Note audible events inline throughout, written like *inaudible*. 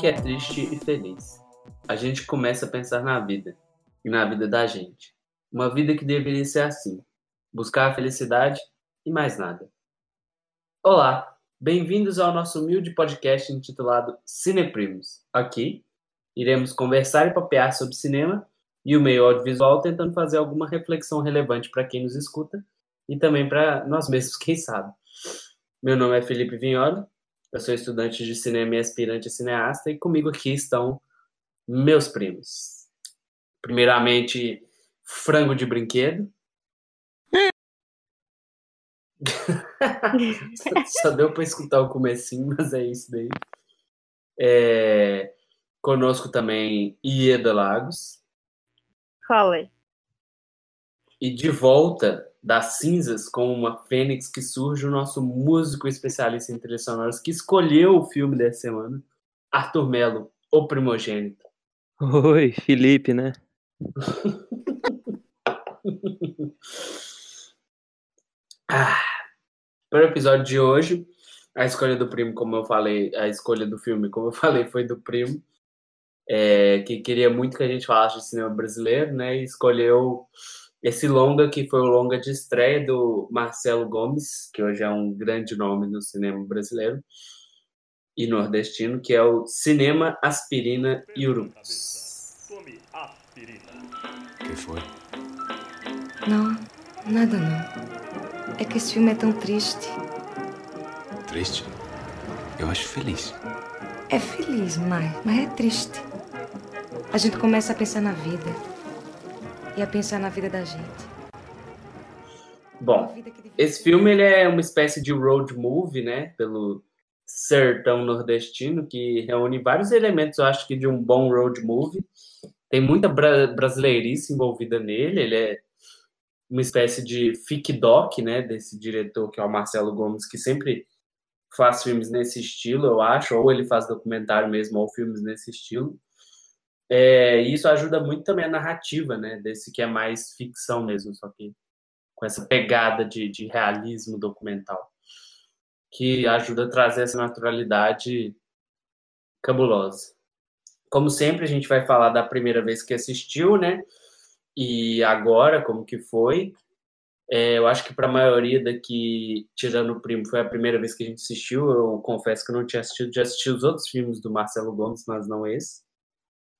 que é triste e feliz. A gente começa a pensar na vida e na vida da gente. Uma vida que deveria ser assim: buscar a felicidade e mais nada. Olá, bem-vindos ao nosso humilde podcast intitulado Cineprimos. Aqui iremos conversar e papear sobre cinema e o meio audiovisual, tentando fazer alguma reflexão relevante para quem nos escuta e também para nós mesmos, quem sabe. Meu nome é Felipe Vignoli, eu sou estudante de cinema e aspirante a cineasta, e comigo aqui estão meus primos. Primeiramente, frango de brinquedo. *laughs* Só deu para escutar o comecinho, mas é isso daí. É... Conosco também Ieda Lagos. Fala E de volta das cinzas como uma fênix que surge o nosso músico especialista em trilhas sonoras que escolheu o filme dessa semana, Arthur Melo, o primogênito. Oi, Felipe, né? *laughs* ah, para o episódio de hoje, a escolha do primo, como eu falei, a escolha do filme, como eu *laughs* falei, foi do primo, é, que queria muito que a gente falasse de cinema brasileiro, né? E escolheu esse longa que foi o longa de estreia do Marcelo Gomes, que hoje é um grande nome no cinema brasileiro e nordestino, que é o Cinema Aspirina e Urubus. que foi? Não, nada não. É que esse filme é tão triste. Triste? Eu acho feliz. É feliz, mas, mas é triste. A gente começa a pensar na vida e a pensar na vida da gente. Bom, esse filme ele é uma espécie de road movie, né, pelo sertão nordestino, que reúne vários elementos, eu acho que de um bom road movie. Tem muita bra brasileirice envolvida nele, ele é uma espécie de fic doc, né, desse diretor que é o Marcelo Gomes, que sempre faz filmes nesse estilo, eu acho, ou ele faz documentário mesmo, ou filmes nesse estilo. É, isso ajuda muito também a narrativa, né? Desse que é mais ficção mesmo, só que com essa pegada de, de realismo documental, que ajuda a trazer essa naturalidade cabulosa. Como sempre, a gente vai falar da primeira vez que assistiu, né? E agora, como que foi. É, eu acho que para a maioria daqui, tirando o primo, foi a primeira vez que a gente assistiu. Eu confesso que eu não tinha assistido, já assisti os outros filmes do Marcelo Gomes, mas não esse.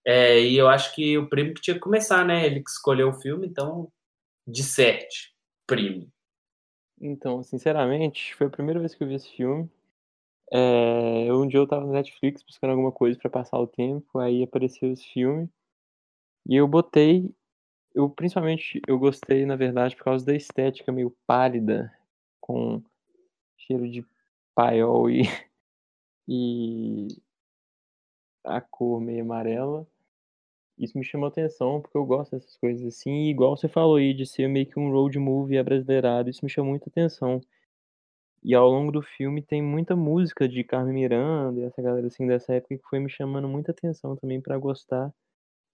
É, e eu acho que o primo que tinha que começar, né? Ele que escolheu o filme, então, de sete, primo. Então, sinceramente, foi a primeira vez que eu vi esse filme. É, um dia eu tava no Netflix buscando alguma coisa para passar o tempo, aí apareceu esse filme. E eu botei, eu principalmente eu gostei, na verdade, por causa da estética meio pálida, com cheiro de paiol e, *laughs* e a cor meio amarela. Isso me chamou atenção, porque eu gosto dessas coisas assim, igual você falou aí, de ser meio que um road movie abrasileirado, isso me chamou muita atenção. E ao longo do filme tem muita música de Carmen Miranda e essa galera assim dessa época que foi me chamando muita atenção também para gostar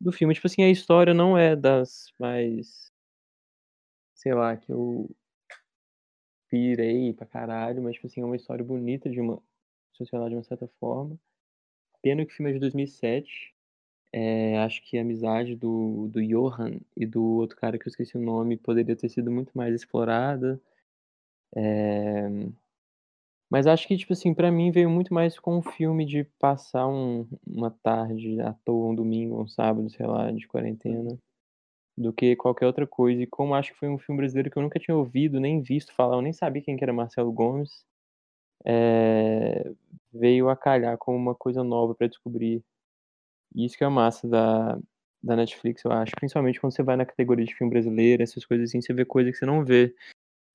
do filme. Tipo assim, a história não é das mais sei lá, que eu pirei pra caralho, mas tipo assim, é uma história bonita de uma sociedade de uma certa forma. Pena que o filme é de 2007. É, acho que a amizade do, do Johan e do outro cara que eu esqueci o nome poderia ter sido muito mais explorada. É... Mas acho que, tipo assim, pra mim veio muito mais com um filme de passar um, uma tarde à toa, um domingo, um sábado, sei lá, de quarentena, do que qualquer outra coisa. E como acho que foi um filme brasileiro que eu nunca tinha ouvido, nem visto falar, eu nem sabia quem que era Marcelo Gomes é, veio a calhar como uma coisa nova para descobrir. E isso que é a massa da, da Netflix, eu acho. Principalmente quando você vai na categoria de filme brasileiro, essas coisas assim, você vê coisas que você não vê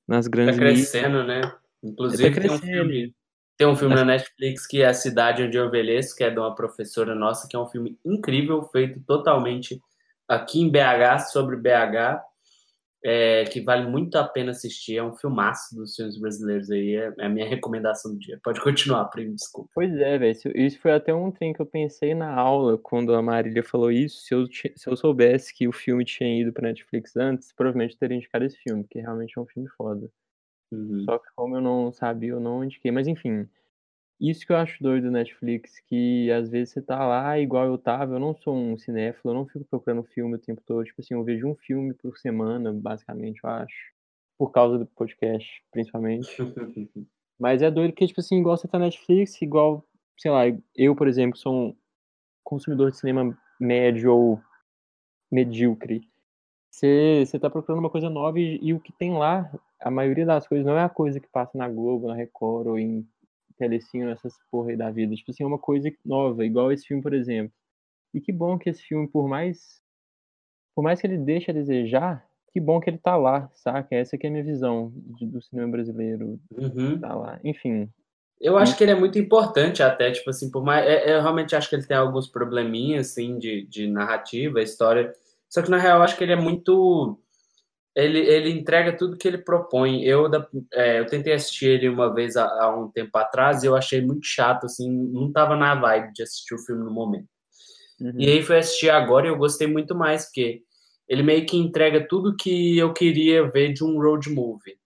nas grandes Tá crescendo, né? Inclusive tá tem um filme, tem um filme na Netflix que é A Cidade Onde Eu Envelheço, que é de uma professora nossa, que é um filme incrível, feito totalmente aqui em BH, sobre BH, é, que vale muito a pena assistir. É um filmaço dos filmes brasileiros aí. É, é a minha recomendação do dia. Pode continuar, primo, desculpa. Pois é, velho. Isso foi até um trem que eu pensei na aula quando a Marília falou isso. Se eu, se eu soubesse que o filme tinha ido pra Netflix antes, provavelmente eu teria indicado esse filme, porque realmente é um filme foda. Uhum. Só que como eu não sabia, eu não indiquei. Mas enfim. Isso que eu acho doido do Netflix, que às vezes você tá lá igual eu tava, eu não sou um cinéfilo, eu não fico procurando filme o tempo todo, tipo assim, eu vejo um filme por semana, basicamente, eu acho, por causa do podcast, principalmente. *laughs* Mas é doido que, tipo assim, igual você tá na Netflix, igual, sei lá, eu, por exemplo, sou um consumidor de cinema médio ou medíocre. Você, tá procurando uma coisa nova e, e o que tem lá, a maioria das coisas não é a coisa que passa na Globo, na Record ou em Telecine, essas porra aí da vida. Tipo assim, é uma coisa nova, igual esse filme, por exemplo. E que bom que esse filme, por mais por mais que ele deixe a desejar, que bom que ele tá lá, saca? Essa que é a minha visão do cinema brasileiro. Uhum. Tá lá. Enfim. Eu acho que ele é muito importante até, tipo assim, por mais. é- Eu realmente acho que ele tem alguns probleminhas, assim, de, de narrativa, história. Só que na real eu acho que ele é muito. Ele, ele entrega tudo que ele propõe. Eu, da- é, eu tentei assistir ele uma vez há, há um tempo atrás e eu achei muito chato, assim, não tava na vibe de assistir o filme no momento. Uhum. E aí fui assistir agora e eu gostei muito mais, porque ele meio que entrega tudo que eu queria ver de um road movie.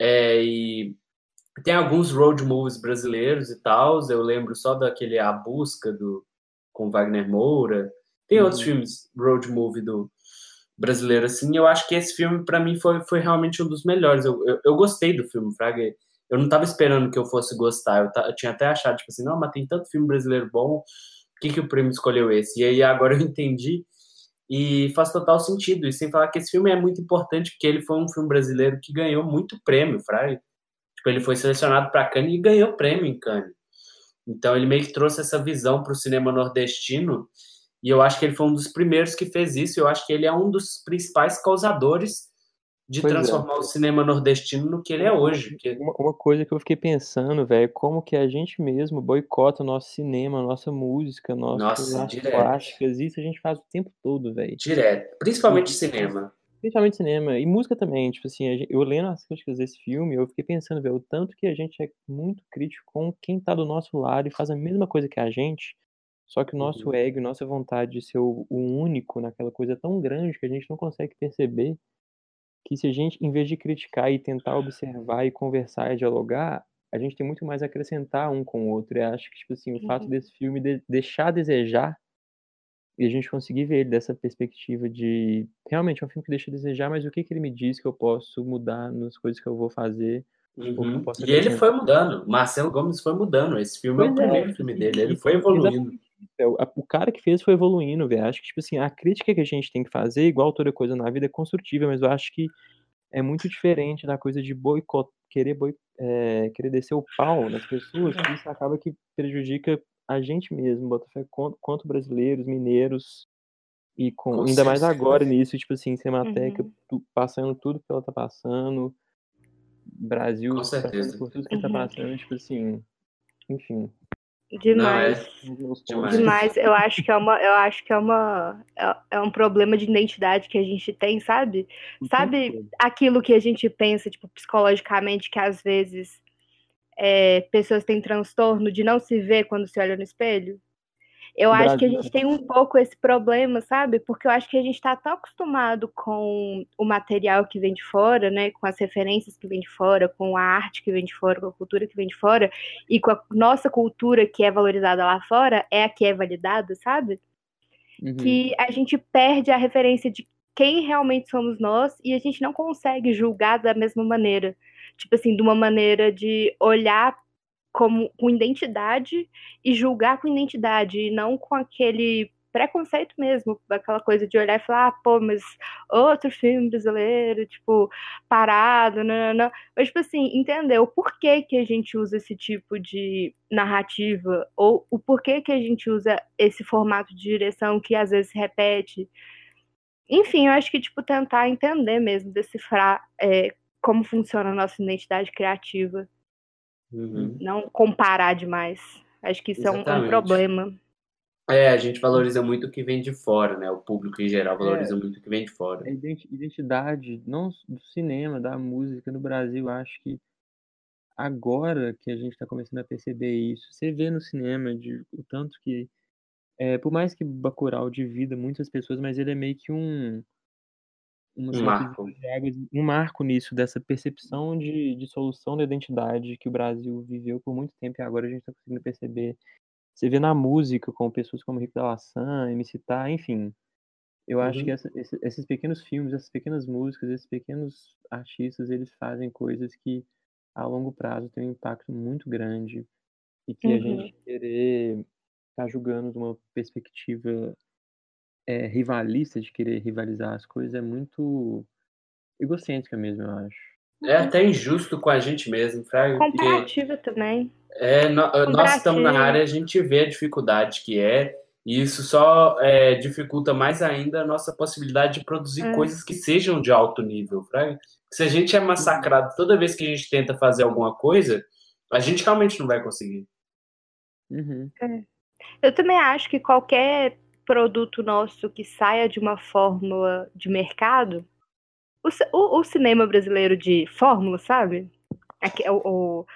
É, e tem alguns road movies brasileiros e tal, eu lembro só daquele A Busca do, com Wagner Moura. Tem Uhum. outros filmes road movie do brasileiro assim. Eu acho que esse filme para mim foi, foi realmente um dos melhores. Eu, eu, eu gostei do filme, Fraga. Eu não tava esperando que eu fosse gostar. Eu, eu tinha até achado tipo assim, não, mas tem tanto filme brasileiro bom. Por que que o prêmio escolheu esse? E aí agora *laughs* eu entendi e faz total sentido. E sem falar que esse filme é muito importante porque ele foi um filme brasileiro que ganhou muito prêmio, Fraga. Tipo, ele foi selecionado para Cannes e ganhou prêmio em Cannes. Então ele meio que trouxe essa visão para o cinema nordestino e eu acho que ele foi um dos primeiros que fez isso. Eu acho que ele é um dos principais causadores de Pois é. transformar o cinema nordestino no que ele é hoje. que- Uma, uma coisa que eu fiquei pensando, velho, como que a gente mesmo boicota o nosso cinema, nossa música, nossas Nossa, plásticas, isso a gente faz o tempo todo, velho. Direto. Principalmente cinema. Principalmente cinema e música também, tipo assim, a gen- eu lendo as críticas desse filme, eu fiquei pensando, velho, o tanto que a gente é muito crítico com quem tá do nosso lado e faz a mesma coisa que a gente, só que o nosso Uhum. ego, nossa vontade de ser o, o único naquela coisa é tão grande que a gente não consegue perceber que se a gente, em vez de criticar e tentar observar e conversar e dialogar, a gente tem muito mais a acrescentar um com o outro. E acho que, tipo assim, o fato Uhum. desse filme de- deixar a desejar e a gente conseguir ver ele dessa perspectiva de realmente é um filme que deixa a desejar, mas o que que ele me diz que eu posso mudar nas coisas que eu vou fazer? Eu Uhum. E ele foi mudando. Marcelo Gomes foi mudando. Esse filme é o Pois é, primeiro filme e- dele. Ele foi evoluindo. É, o a- o cara que fez foi evoluindo, velho. Acho que, tipo assim, a crítica que a gente tem que fazer, igual toda coisa na vida, é construtiva, mas eu acho que é muito diferente da coisa de boicot, querer, boi, é, querer descer o pau nas pessoas, que isso acaba que prejudica a gente mesmo, Botafé, quanto, quanto brasileiros, mineiros, e com, Com ainda mais agora nisso, tipo assim, Cinemateca Uhum. tu- passando tudo que ela tá passando, Brasil Com passando certeza. por tudo que tá Uhum. passando, tipo assim, enfim. Demais. Não, é. Demais. Demais. Eu acho que é uma, eu acho que é uma, é, é um problema de identidade que a gente tem, sabe? Sabe aquilo que a gente pensa, tipo, psicologicamente, que às vezes é, pessoas têm transtorno de não se ver quando se olha no espelho? Eu O acho que a Brasil gente tem um pouco esse problema, sabe? Porque eu acho que a gente está tão acostumado com o material que vem de fora, né? Com as referências que vem de fora, com a arte que vem de fora, com a cultura que vem de fora, e com a nossa cultura que é valorizada lá fora, é a que é validada, sabe? Uhum. que a gente perde a referência de quem realmente somos nós e a gente não consegue julgar da mesma maneira. Tipo assim, de uma maneira de olhar como com identidade e julgar com identidade, e não com aquele preconceito mesmo, aquela coisa de olhar e falar, ah, pô, mas outro filme brasileiro, tipo, parado, não, não, não. Mas, tipo assim, entender o porquê que a gente usa esse tipo de narrativa, ou o porquê que a gente usa esse formato de direção que às vezes se repete. Enfim, eu acho que, tipo, tentar entender mesmo, decifrar é, como funciona a nossa identidade criativa, Uhum. não comparar demais. Acho que isso é um, é um Exatamente. problema. É, a gente valoriza muito o que vem de fora, né? O público em geral É. valoriza muito o que vem de fora. A identi- identidade, não do cinema, da música no Brasil, acho que agora que a gente está começando a perceber isso, você vê no cinema de, o tanto que, é, por mais que Bacurau divida muitas pessoas, mas ele é meio que um, uma Um marco. de um marco nisso, dessa percepção de, de solução da identidade que o Brasil viveu por muito tempo e agora a gente está conseguindo perceber. Você vê na música, com pessoas como Rico da Laçã, MC Tá, enfim. Eu acho Uhum. que essa- esse- esses pequenos filmes, essas pequenas músicas, esses pequenos artistas, eles fazem coisas que a longo prazo têm um impacto muito grande e que a Uhum. gente querer ficar julgando de uma perspectiva é, rivalista, de querer rivalizar as coisas, é muito egocêntrica mesmo, eu acho. É até injusto com a gente mesmo, Fraga, Comparativa também. é, no- nós estamos na área, a gente vê a dificuldade que é, e isso só é, dificulta mais ainda a nossa possibilidade de produzir É. coisas que sejam de alto nível, Fraga. Se a gente é massacrado toda vez que a gente tenta fazer alguma coisa, a gente realmente não vai conseguir. Uhum. Eu também acho que qualquer produto nosso que saia de uma fórmula de mercado, o, o- o cinema brasileiro de fórmula, sabe? Aqui, o, o-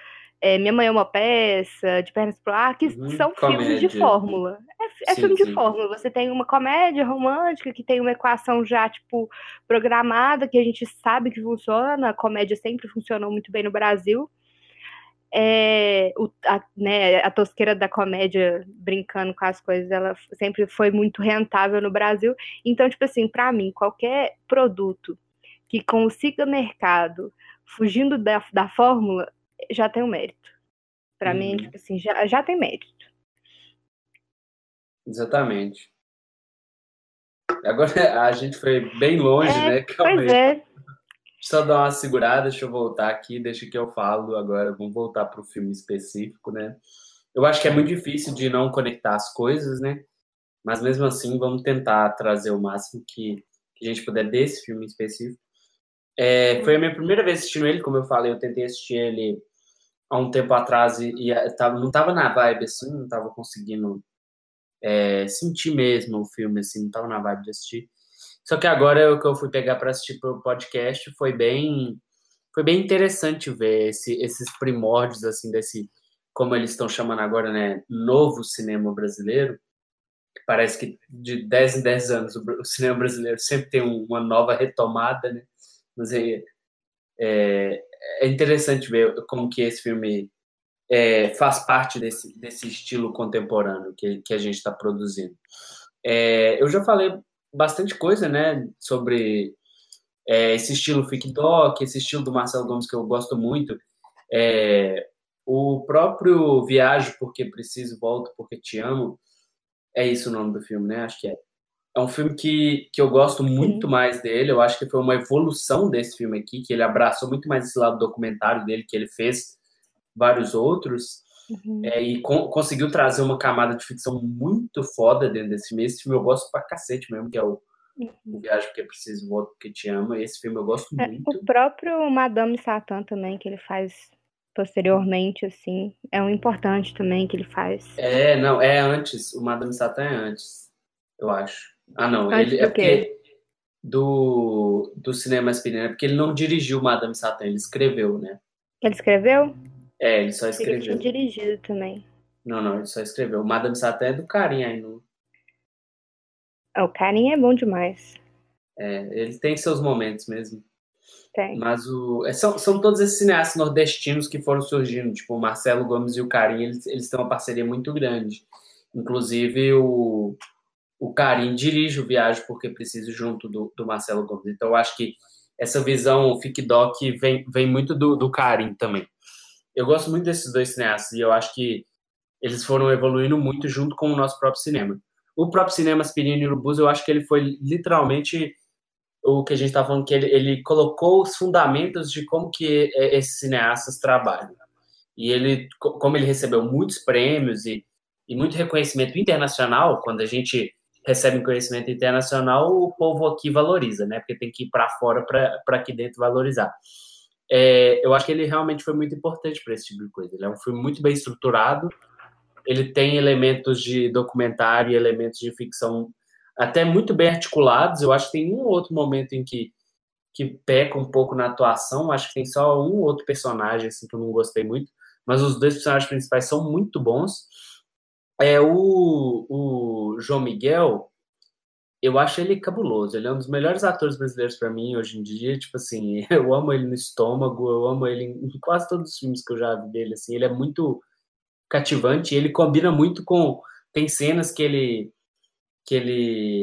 é, Minha Mãe é uma Peça, De Pernas pro Ar, que Uhum, são filmes de comédia. fórmula. É, é Sim, filme de sim. fórmula. Você tem uma comédia romântica que tem uma equação já, tipo, programada, que a gente sabe que funciona. A comédia sempre funcionou muito bem no Brasil é, o- a, né, a tosqueira da comédia brincando com as coisas, ela sempre foi muito rentável no Brasil. Então, tipo assim, pra mim, qualquer produto que consiga mercado fugindo da, da fórmula, já tem um mérito. Pra mim, Uhum. tipo assim, já, já tem mérito. Exatamente. Agora *laughs* a gente foi bem longe, É, né? Calma Pois aí. é, Só dar uma segurada, deixa eu voltar aqui, deixa que eu falo agora. Vamos voltar para o filme específico, né? Eu acho que é muito difícil de não conectar as coisas, né? Mas mesmo assim, vamos tentar trazer o máximo que, que a gente puder desse filme específico. É, foi a minha primeira vez assistindo ele, como eu falei, eu tentei assistir ele há um tempo atrás e, e eh, tava, não tava na vibe assim, não tava conseguindo é, sentir mesmo o filme, assim, não tava na vibe de assistir. Só que agora o que eu fui pegar para assistir pro podcast foi bem foi bem interessante ver esse, esses primórdios assim desse como eles estão chamando agora, né, novo cinema brasileiro. Parece que de 10 em 10 anos o, cinema brasileiro sempre tem um- uma nova retomada, né? Mas é, é, é interessante ver como que esse filme é, faz parte desse, desse estilo contemporâneo que, que a gente está produzindo. É, eu já falei bastante coisa, né, sobre é, esse estilo fic doc, esse estilo do Marcelo Gomes que eu gosto muito. É, o próprio Viajo porque preciso, volto porque te amo. É isso o nome do filme, né? Acho que é. É um filme que, que eu gosto muito mais dele. Eu acho que foi uma evolução desse filme aqui, que ele abraçou muito mais esse lado documentário dele, que ele fez vários outros. Uhum. É, e con- conseguiu trazer uma camada de ficção muito foda dentro desse filme. Esse filme eu gosto pra cacete mesmo, que é o, o Viagem Porque Preciso, Volto Porque Te Amo. Esse filme eu gosto É, muito. o próprio Madame Satã também, que ele faz posteriormente, assim, é um importante também que ele faz. É, não, é antes. O Madame Satã é antes, eu acho. Ah, não, Antes ele é do quê? porque do, do cinema aspirina, é porque ele não dirigiu Madame Satã, ele escreveu, né? Ele escreveu? É, ele só Ele tinha escreveu. dirigido também. Não, não, ele só escreveu. Madame Satã é do carinha aí. No, Ah, O carinha é bom demais. é, ele tem seus momentos mesmo. Tem. Mas o, é, são, são todos esses cineastas nordestinos que foram surgindo, tipo o Marcelo Gomes e o Carim, eles, eles têm uma parceria muito grande. Inclusive, o, o Carim dirige o Viagem Porque Preciso junto do, do Marcelo Gomes. Então, eu acho que essa visão Fic Doc vem, vem muito do, do Carim também. Eu gosto muito desses dois cineastas e eu acho que eles foram evoluindo muito junto com o nosso próprio cinema. O próprio cinema Aspirina e Urubus, eu acho que ele foi literalmente o que a gente está falando, que ele, ele colocou os fundamentos de como que esses cineastas trabalham. E ele, co- como ele recebeu muitos prêmios e, e muito reconhecimento internacional, quando a gente recebe um conhecimento internacional, o povo aqui valoriza, né? Porque tem que ir para fora para aqui dentro valorizar. É, eu acho que ele realmente foi muito importante para esse tipo de coisa. Ele é um filme muito bem estruturado, ele tem elementos de documentário e elementos de ficção até muito bem articulados. Eu acho que tem um outro momento em que, que peca um pouco na atuação. Acho que tem só um outro personagem assim, que eu não gostei muito. Mas os dois personagens principais são muito bons. É o, o João Miguel. Eu acho ele cabuloso. Ele é um dos melhores atores brasileiros para mim hoje em dia. Tipo assim, *laughs* eu amo ele no estômago, eu amo ele em quase todos os filmes que eu já vi dele. Assim, ele é muito cativante. Ele combina muito com tem cenas que ele que ele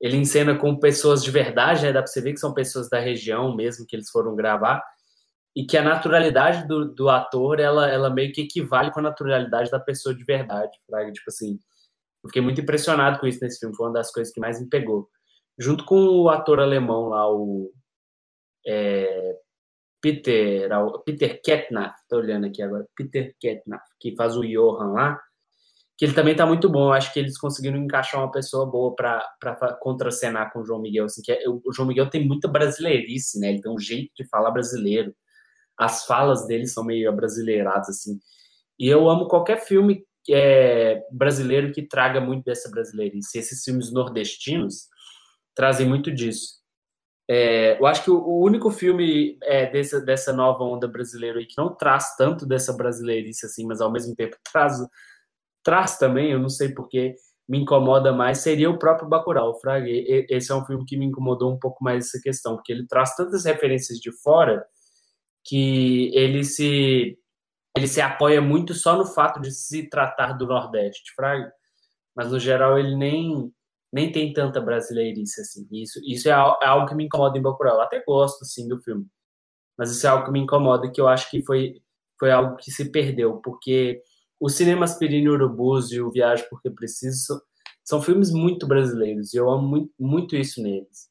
ele encena com pessoas de verdade, né? Dá para você ver que são pessoas da região mesmo que eles foram gravar e que a naturalidade do, do ator ela, ela meio que equivale com a naturalidade da pessoa de verdade, Fraga. Tipo assim, eu fiquei muito impressionado com isso nesse filme, foi uma das coisas que mais me pegou. Junto com o ator alemão lá, o é, Peter, Peter Ketnaf, tô olhando aqui agora, Peter Ketnaf, que faz o Johan lá, que ele também tá muito bom. Eu acho que eles conseguiram encaixar uma pessoa boa para contracenar com o João Miguel. Assim, que é, o João Miguel tem muita brasileirice, né? Ele tem um jeito de falar brasileiro as falas dele são meio brasileiradas, assim. E eu amo qualquer filme é, brasileiro que traga muito dessa brasileirice. Esses filmes nordestinos trazem muito disso. É, eu acho que o, único filme é, dessa, dessa nova onda brasileira que não traz tanto dessa brasileirice assim, mas ao mesmo tempo traz, traz também, eu não sei porque me incomoda mais, seria o próprio Bacurau, Fraga. Esse é um filme que me incomodou um pouco mais essa questão, porque ele traz tantas referências de fora que ele se ele se apoia muito só no fato de se tratar do Nordeste, Fraga. Mas no geral ele nem nem tem tanta brasileirice assim. Isso isso é, é algo que me incomoda em Bacurau. Eu até gosto assim do filme, mas isso é algo que me incomoda que eu acho que foi foi algo que se perdeu, porque o Cinema Aspirina Urubus e o Viagem Porque Preciso são, filmes muito brasileiros e eu amo muito, muito isso neles.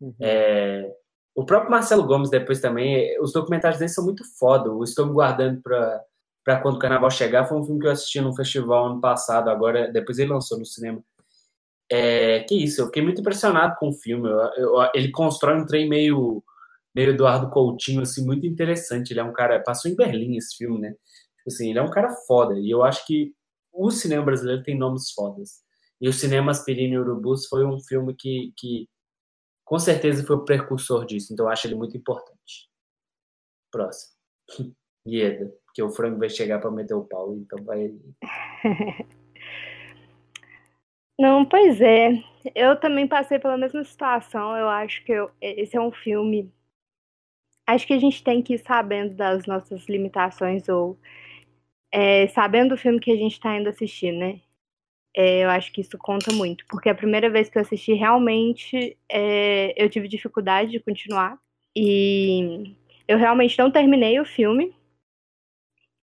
Uhum. É, o próprio Marcelo Gomes, depois também, os documentários dele são muito foda. Eu estou me guardando para para quando o carnaval chegar. Foi um filme que eu assisti num festival ano passado, agora, depois ele lançou no cinema. É, que isso, eu fiquei muito impressionado com o filme. Eu, eu, ele constrói um trem meio, meio Eduardo Coutinho, assim, muito interessante. Ele é um cara. Passou em Berlim esse filme, né? Tipo assim, ele é um cara foda. E eu acho que o cinema brasileiro tem nomes fodas. E o Cinema Aspirina e Urubus foi um filme que, que com certeza foi o precursor disso, então eu acho ele muito importante. Próximo. *laughs* Ieda, que o frango vai chegar para meter o pau, então vai. *laughs* Não, pois é. Eu também passei pela mesma situação. Eu acho que eu, esse é um filme. Acho que a gente tem que ir sabendo das nossas limitações ou é, sabendo do filme que a gente está indo assistir, né? É, eu acho que isso conta muito, porque a primeira vez que eu assisti, realmente, é, eu tive dificuldade de continuar. E eu realmente não terminei o filme.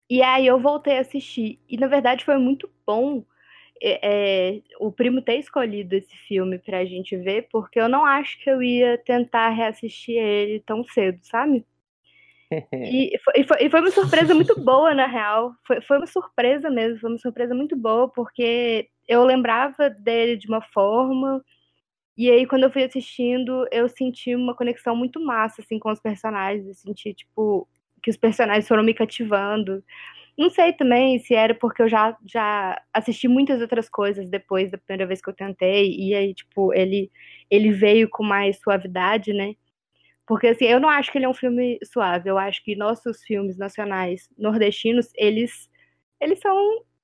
E aí eu voltei a assistir. E na verdade foi muito bom é, é o primo ter escolhido esse filme pra gente ver, porque eu não acho que eu ia tentar reassistir ele tão cedo, sabe? *laughs* E foi, e, foi, e foi, uma surpresa muito boa, na real. Foi, foi uma surpresa mesmo, foi uma surpresa muito boa, porque eu lembrava dele de uma forma, e aí quando eu fui assistindo, eu senti uma conexão muito massa, assim, com os personagens, eu senti, tipo, que os personagens foram me cativando. Não sei também se era porque eu já, já assisti muitas outras coisas depois da primeira vez que eu tentei, e aí, tipo, ele, ele veio com mais suavidade, né? Porque, assim, eu não acho que ele é um filme suave, eu acho que nossos filmes nacionais nordestinos, eles, eles são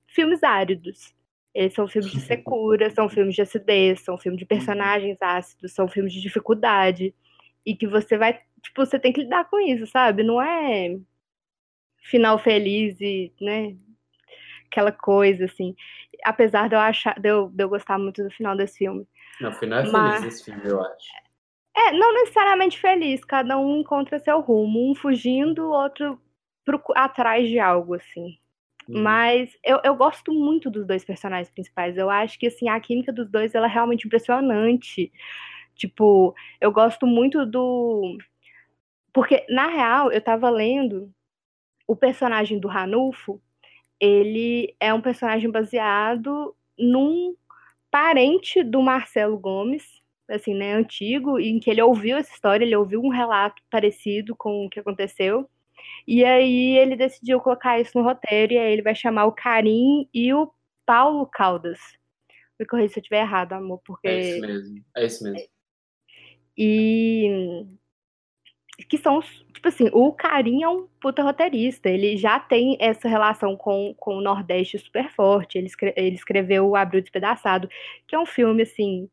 filmes áridos. Eles são filmes de secura, *laughs* são filmes de acidez, são filmes de personagens ácidos, são filmes de dificuldade. E que você vai, tipo, você tem que lidar com isso, sabe? Não é final feliz e, né, aquela coisa, assim. Apesar de eu achar, de eu, de eu gostar muito do final desse filme. Não, o final é Mas... feliz esse filme, eu acho. É, não necessariamente feliz, cada um encontra seu rumo, um fugindo, o outro atrás de algo, assim. Uhum. Mas eu, eu gosto muito dos dois personagens principais. Eu acho que assim, a química dos dois ela é realmente impressionante. Tipo, eu gosto muito do. Porque, na real, eu tava lendo o personagem do Ranulfo, ele é um personagem baseado num parente do Marcelo Gomes, assim, né, antigo, em que ele ouviu essa história, ele ouviu um relato parecido com o que aconteceu. E aí ele decidiu colocar isso no roteiro, e aí ele vai chamar o Karim e o Paulo Caldas. Me corrija se eu estiver errado, amor, porque. É isso mesmo. É isso mesmo. E. Que são, tipo assim, o Karim é um puta roteirista. Ele já tem essa relação com, com o Nordeste super forte. Ele, escre ele escreveu O Abril Despedaçado, que é um filme, assim,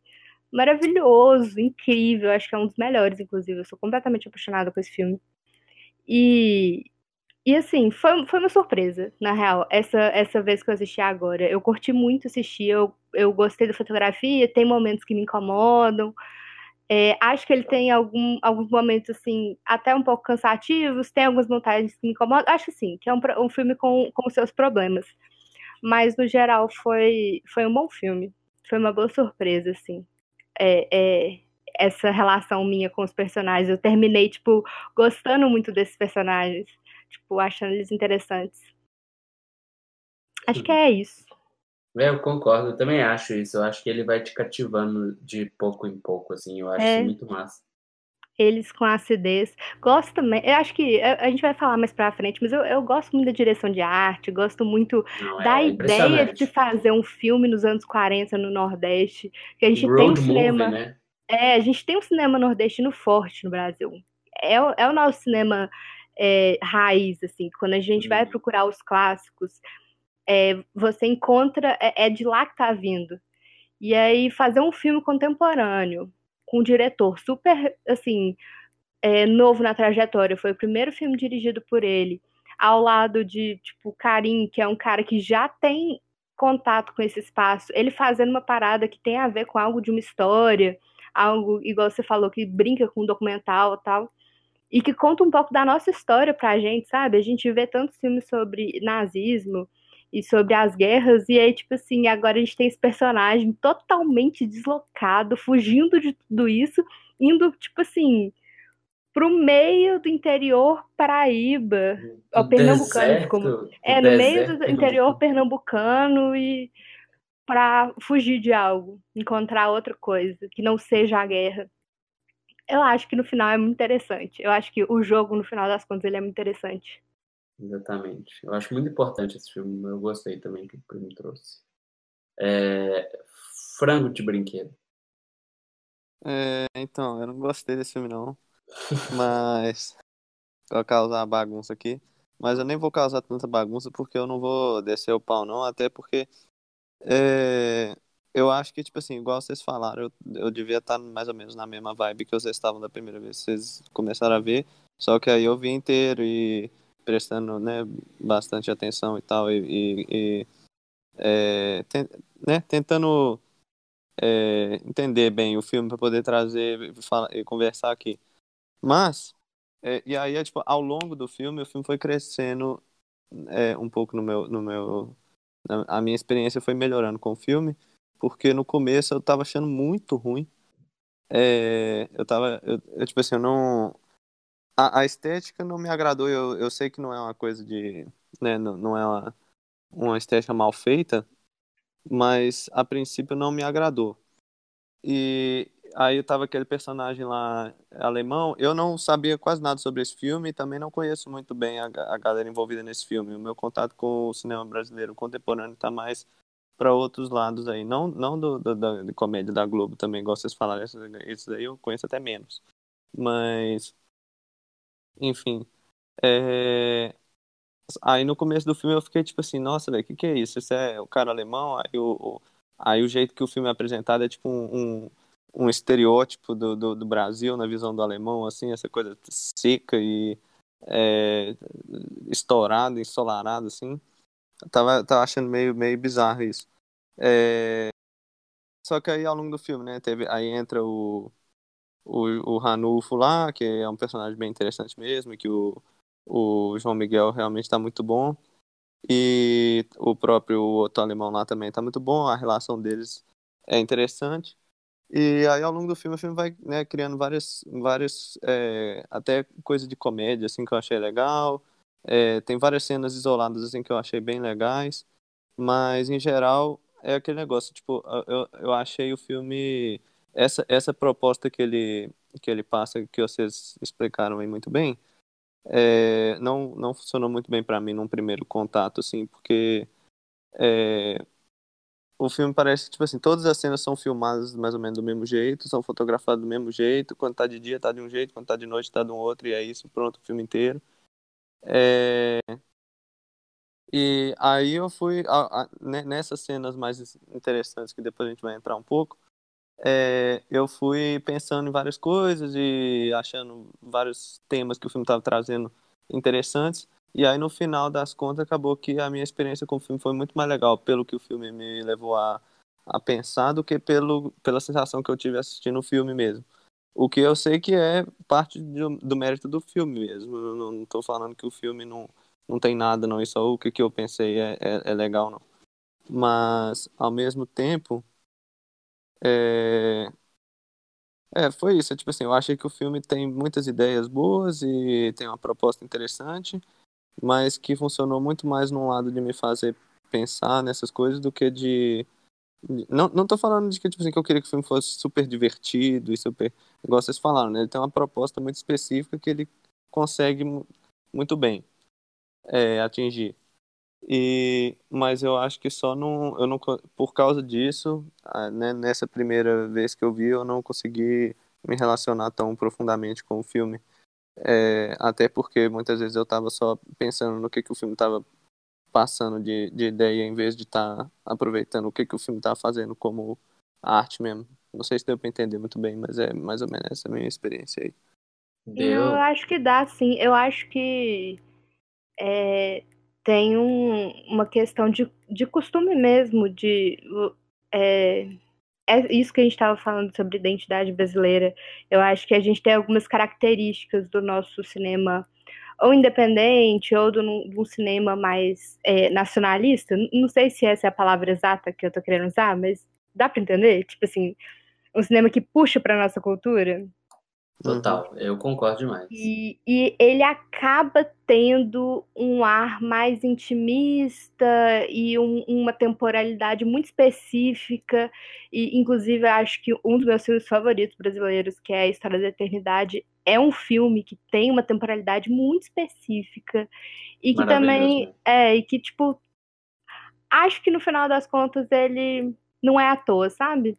maravilhoso, incrível. Acho que é um dos melhores, inclusive. Eu sou completamente apaixonada com esse filme. E, e assim, foi, foi uma surpresa, na real, essa, essa vez que eu assisti agora. Eu curti muito assistir, eu, eu gostei da fotografia, tem momentos que me incomodam. É, acho que ele tem algum, alguns momentos, assim, até um pouco cansativos, tem algumas montagens que me incomodam. Acho, sim, que é um, um filme com, com seus problemas. Mas, no geral, foi, foi um bom filme. Foi uma boa surpresa, assim. É, é, essa relação minha com os personagens. Eu terminei, tipo, gostando muito desses personagens tipo, achando eles interessantes. Acho que é isso. É, eu concordo, eu também acho isso. Eu acho que ele vai te cativando de pouco em pouco, assim. Eu acho é. muito massa. Eles com acidez. Gosto também. Eu acho que a, gente vai falar mais pra frente, mas eu, eu gosto muito da direção de arte, gosto muito Não, é da ideia de fazer um filme nos anos 40 no Nordeste. Que a gente Road tem um cinema. Né? É, a gente tem um cinema nordestino forte no Brasil. É, é o nosso cinema é, raiz, assim, quando a gente vai uhum. procurar os clássicos, é, você encontra, é, é, de lá que tá vindo. E aí fazer um filme contemporâneo, com um diretor super, assim, é, novo na trajetória, foi o primeiro filme dirigido por ele, ao lado de, tipo, Karim, que é um cara que já tem contato com esse espaço, ele fazendo uma parada que tem a ver com algo de uma história, algo, igual você falou, que brinca com um documental e tal e que conta um pouco da nossa história pra gente, sabe? A gente vê tantos filmes sobre nazismo e sobre as guerras, e aí, tipo assim, agora a gente tem esse personagem totalmente deslocado, fugindo de tudo isso, indo, tipo assim, pro meio do interior Paraíba, ao pernambucano, deserto, como, é, no meio do interior pernambucano e para fugir de algo, encontrar outra coisa que não seja a guerra eu acho que no final é muito interessante. Eu acho que o jogo, no final das contas, ele é muito interessante. Exatamente. Eu acho muito importante esse filme. Eu gostei também que o Primo trouxe. É... Frango de brinquedo. É, então, eu não gostei desse filme, não. Mas. *laughs* Vou causar bagunça aqui. Mas eu nem vou causar tanta bagunça porque eu não vou descer o pau, não. Até porque. É, eu acho que, tipo assim, igual vocês falaram, eu, eu devia estar mais ou menos na mesma vibe que vocês estavam da primeira vez que vocês começaram a ver. Só que aí eu vi inteiro e prestando né, bastante atenção e tal, e, e, e é, tem, né, tentando é, entender bem o filme para poder trazer e, e conversar aqui. Mas, é, e aí, é, tipo, ao longo do filme, o filme foi crescendo é, um pouco no meu. No meu a minha experiência foi melhorando com o filme porque no começo eu tava achando muito ruim. É, eu tava, eu, eu, tipo assim, eu não. A, a, estética não me agradou. Eu, eu sei que não é uma coisa de. Né, não, não é uma, uma estética mal feita, mas a princípio não me agradou. E aí tava aquele personagem lá alemão. Eu não sabia quase nada sobre esse filme e também não conheço muito bem a, a galera envolvida nesse filme. O meu contato com o cinema brasileiro contemporâneo tá mais para outros lados aí. Não, não do, do, da de comédia da Globo também, igual vocês falaram. Isso daí eu conheço até menos. Mas. Enfim. É... Aí no começo do filme eu fiquei tipo assim, nossa, velho, o que, que é isso? Isso é o cara alemão? Aí o, o, aí o jeito que o filme é apresentado é tipo um, um, um estereótipo do, do, do, Brasil na visão do alemão, assim, essa coisa seca e é, estourada, ensolarada, assim. Tava, tava achando meio, meio bizarro isso. É... Só que aí ao longo do filme, né, teve, aí entra o, o, o Ranulfo lá, que é um personagem bem interessante mesmo, que o, o João Miguel realmente está muito bom. E o próprio outro alemão lá também está muito bom, a relação deles é interessante. E aí ao longo do filme, o filme vai né, criando várias, várias é, até coisa de comédia, assim, que eu achei legal. É, tem várias cenas isoladas, assim, que eu achei bem legais. Mas, em geral, é aquele negócio, tipo, eu, eu achei o filme. Essa, essa proposta que ele, que ele passa, que vocês explicaram aí muito bem, é, não, não funcionou muito bem para mim num primeiro contato, assim, porque é, o filme parece, tipo assim, todas as cenas são filmadas mais ou menos do mesmo jeito, são fotografadas do mesmo jeito, quando tá de dia tá de um jeito, quando tá de noite tá de um outro, e é isso, pronto, o filme inteiro. É, e aí eu fui a, a, nessas cenas mais interessantes, que depois a gente vai entrar um pouco, é, eu fui pensando em várias coisas e achando vários temas que o filme estava trazendo interessantes. E aí, no final das contas, acabou que a minha experiência com o filme foi muito mais legal, pelo que o filme me levou a, a pensar, do que pelo, pela sensação que eu tive assistindo o filme mesmo. O que eu sei que é parte do, do mérito do filme mesmo. Eu não estou falando que o filme não, não tem nada, não. Isso é o que, que eu pensei é, é, é legal, não. Mas, ao mesmo tempo, é... é, foi isso. Tipo assim, eu achei que o filme tem muitas ideias boas e tem uma proposta interessante, mas que funcionou muito mais num lado de me fazer pensar nessas coisas do que de não, não tô falando de que, tipo assim, que eu queria que o filme fosse super divertido e super. Igual vocês falaram, né? Ele tem uma proposta muito específica que ele consegue muito bem é, atingir. E, mas eu acho que só não, eu não, por causa disso, né, nessa primeira vez que eu vi, eu não consegui me relacionar tão profundamente com o filme. É, até porque muitas vezes eu estava só pensando no que, que o filme estava passando de, de ideia em vez de estar tá aproveitando o que, que o filme está fazendo como arte mesmo. Não sei se deu para entender muito bem, mas é mais ou menos essa minha experiência aí. Deu. Eu acho que dá, sim. Eu acho que é, tem um, uma questão de, de costume mesmo, de. É, é isso que a gente estava falando sobre identidade brasileira. Eu acho que a gente tem algumas características do nosso cinema ou independente, ou de um, cinema mais é, nacionalista. Não sei se essa é a palavra exata que eu tô querendo usar, mas dá para entender? Tipo assim, um cinema que puxa para nossa cultura. Total, uhum. eu concordo demais. E, e, ele acaba tendo um ar mais intimista e um, uma temporalidade muito específica. E, inclusive, acho que um dos meus filmes favoritos brasileiros, que é A História da Eternidade, é um filme que tem uma temporalidade muito específica. E que também. Né? É, e que, tipo. Acho que no final das contas ele não é à toa, sabe?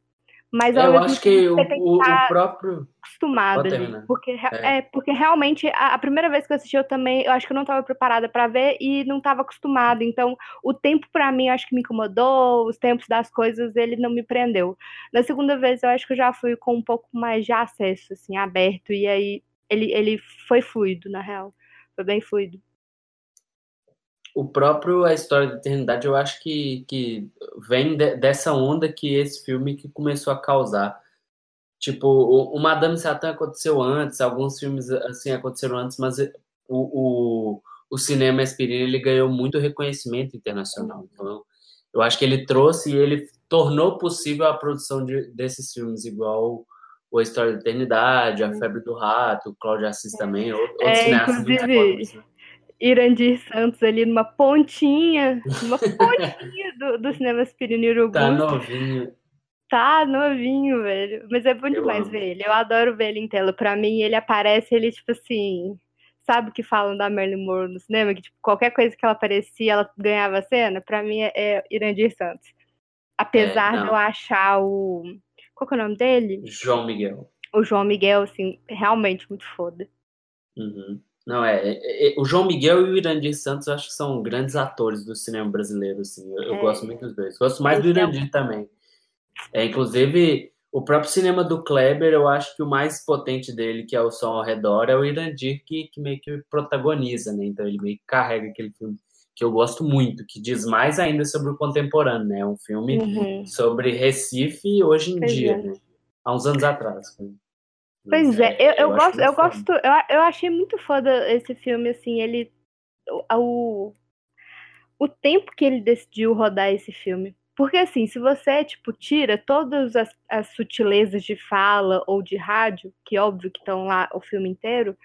Mas eu acho que o, o, o, próprio acostumado ali, porque é. é. porque realmente a, a, primeira vez que eu assisti eu também, eu acho que eu não estava preparada para ver e não estava acostumada. Então, o tempo para mim eu acho que me incomodou, os tempos das coisas ele não me prendeu. Na segunda vez eu acho que eu já fui com um pouco mais de acesso assim, aberto e aí ele ele foi fluido na real. Foi bem fluido o próprio A História da Eternidade, eu acho que, que vem de, dessa onda que esse filme que começou a causar. Tipo, o, o Madame Satã aconteceu antes, alguns filmes assim aconteceram antes, mas o, o, o cinema aspirina ele ganhou muito reconhecimento internacional. Então, eu, eu acho que ele trouxe e ele tornou possível a produção de, desses filmes, igual o A História da Eternidade, A Febre do Rato, Cláudio Assis também, outros é, cineastas inclusive, né? Irandir Santos ali numa pontinha, numa pontinha do, do cinema Aspirina Urubu. Tá novinho. Tá novinho, velho. Mas é bom demais ver ele. Eu adoro ver ele em tela. Pra mim, ele aparece, ele, tipo assim. Sabe o que falam da Marilyn Monroe no cinema? Que, tipo, qualquer coisa que ela aparecia, ela ganhava cena? Pra mim, é, é Irandir Santos. Apesar é, de eu achar o. Qual que é o nome dele? João Miguel. O João Miguel, assim, realmente muito foda. Uhum. Não, é, é, é, O João Miguel e o Irandir Santos eu acho que são grandes atores do cinema brasileiro, assim. Eu, eu é. gosto muito dos dois. Gosto mais do Irandir também. É, inclusive, o próprio cinema do Kleber, eu acho que o mais potente dele, que é o Som ao Redor, é o Irandir que, que meio que protagoniza, né? Então ele meio que carrega aquele filme que eu gosto muito, que diz mais ainda sobre o contemporâneo, né? É um filme uhum. sobre Recife hoje em pois dia, é. né? Há uns anos atrás. Pois é, eu, eu, eu gosto, eu gosto, eu, eu achei muito foda esse filme, assim, ele. O, o tempo que ele decidiu rodar esse filme. Porque assim, se você, tipo, tira todas as, as sutilezas de fala ou de rádio, que óbvio que estão lá o filme inteiro,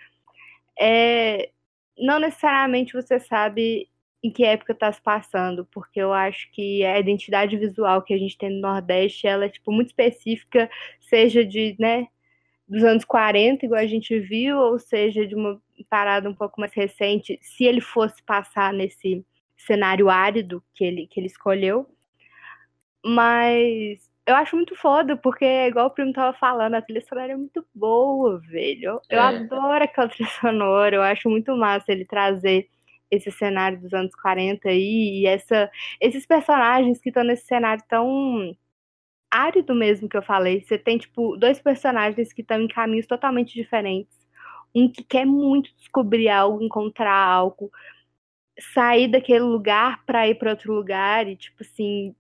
é, não necessariamente você sabe em que época está se passando, porque eu acho que a identidade visual que a gente tem no Nordeste, ela é, tipo, muito específica, seja de, né, dos anos 40, igual a gente viu, ou seja, de uma parada um pouco mais recente, se ele fosse passar nesse cenário árido que ele, que ele escolheu. Mas eu acho muito foda, porque, igual o primo tava falando, a trilha sonora é muito boa, velho. Eu é. adoro aquela trilha sonora, eu acho muito massa ele trazer esse cenário dos anos 40 aí, e essa, esses personagens que estão nesse cenário tão árido mesmo que eu falei. Você tem, tipo, dois personagens que estão em caminhos totalmente diferentes. Um que quer muito descobrir algo, encontrar algo, sair daquele lugar para ir para outro lugar e, tipo assim,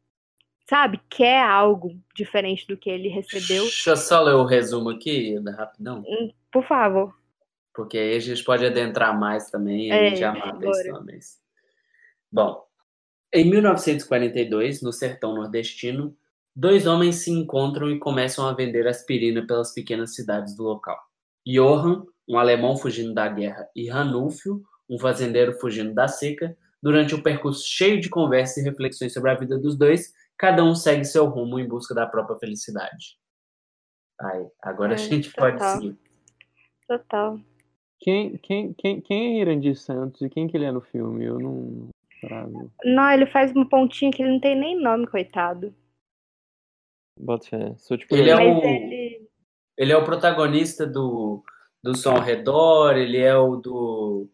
sabe, quer algo diferente do que ele recebeu. Deixa eu só ler o resumo aqui, rapidão. Hum, Por favor. Porque aí a gente pode adentrar mais também e É, gente já mata isso talvez. Bom, em 1942, no sertão nordestino, dois homens se encontram e começam a vender aspirina pelas pequenas cidades do local. Johann, um alemão fugindo da guerra, e Ranulfo, um fazendeiro fugindo da seca, durante um percurso cheio de conversas e reflexões sobre a vida dos dois, cada um segue seu rumo em busca da própria felicidade. Aí, agora a gente pode total. seguir. Total. Quem, quem, quem, quem é Irandir Santos e quem que ele é no filme? Eu não. Bravo. Não, ele faz uma pontinha que ele não tem nem nome, coitado. Fé. Sou tipo. Ele é o- ele. Ele é o protagonista do, do Som ao Redor, ele é o do,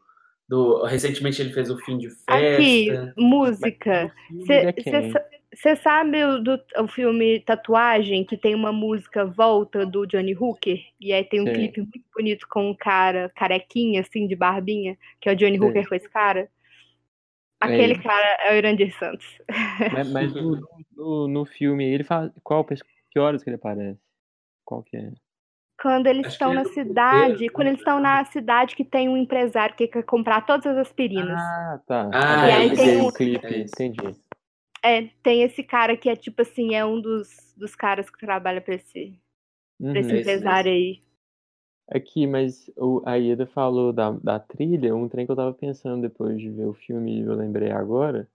do. Recentemente ele fez o Fim de Aqui, Festa. música. Ele é? Você sabe o, do, o filme Tatuagem, que tem uma música Volta do Johnny Hooker? E aí tem um Sei. clipe muito bonito com um cara carequinha, assim, de barbinha, que é o Johnny Sei. Hooker com esse cara. Aquele ele. cara é o Irandir Santos. *laughs* Mas, mas no, no, no filme, ele fala. Qual, que horas que ele aparece? Qual que é? Quando eles Acho estão na é cidade, puteiro, quando eles estão na cidade que tem um empresário que quer comprar todas as aspirinas. Ah, tá. Ah, E aí Agora tem eu vi um- clipe, É entendi. É, tem esse cara que é tipo assim, é um dos, dos caras que trabalha pra esse, pra esse Uhum. Esse empresário aí. Aqui, mas o, a Ieda falou da, da trilha, um trem que eu tava pensando depois de ver o filme e eu lembrei agora,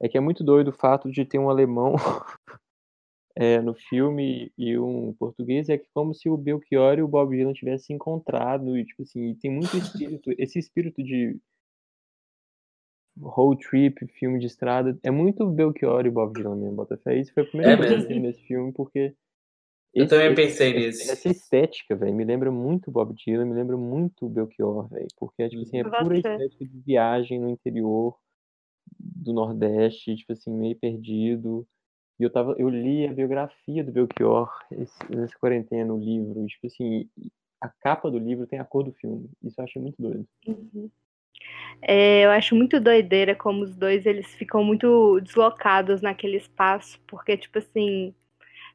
é que é muito doido o fato de ter um alemão *laughs* é, no filme e um português, é que como se o Belchior e o Bob Dylan tivessem se encontrado, e tipo assim, tem muito espírito, esse espírito de road trip, filme de estrada, é muito Belchior e Bob Dylan mesmo, Botafé. Isso foi a primeira É coisa que eu vi nesse filme, porque Eu também pensei esse- nisso. Essa estética, velho, me lembra muito Bob Dylan, me lembra muito Belchior, velho. Porque, tipo assim, é Bota pura estética de viagem no interior do Nordeste, tipo assim, meio perdido. E eu tava, eu li a biografia do Belchior esse- nessa quarentena, o livro. e, Tipo assim, a capa do livro tem a cor do filme. Isso eu achei muito doido. Uhum. É, eu acho muito doideira como os dois eles ficam muito deslocados naquele espaço, porque, tipo assim,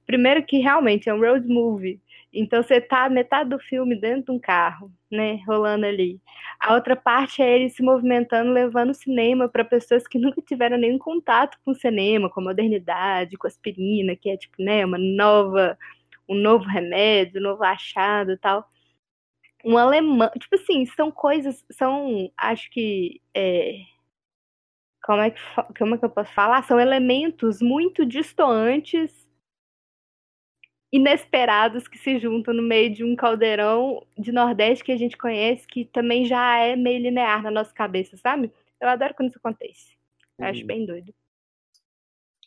primeiro que realmente é um road movie, então você tá metade do filme dentro de um carro, né, rolando ali. A outra parte é ele se movimentando, levando o cinema para pessoas que *laughs* nunca tiveram nenhum contato com o cinema, com a modernidade, com a aspirina, que é tipo, né, uma nova, um novo remédio, um novo achado e tal um alemão. Tipo assim, são coisas, são, acho que. é, como, é que, como é que eu posso falar? São elementos muito distantes, inesperados, que se juntam no meio de um caldeirão de Nordeste que a gente conhece, que também já é meio linear na nossa cabeça, sabe? Eu adoro quando isso acontece. Eu acho Uhum. bem doido.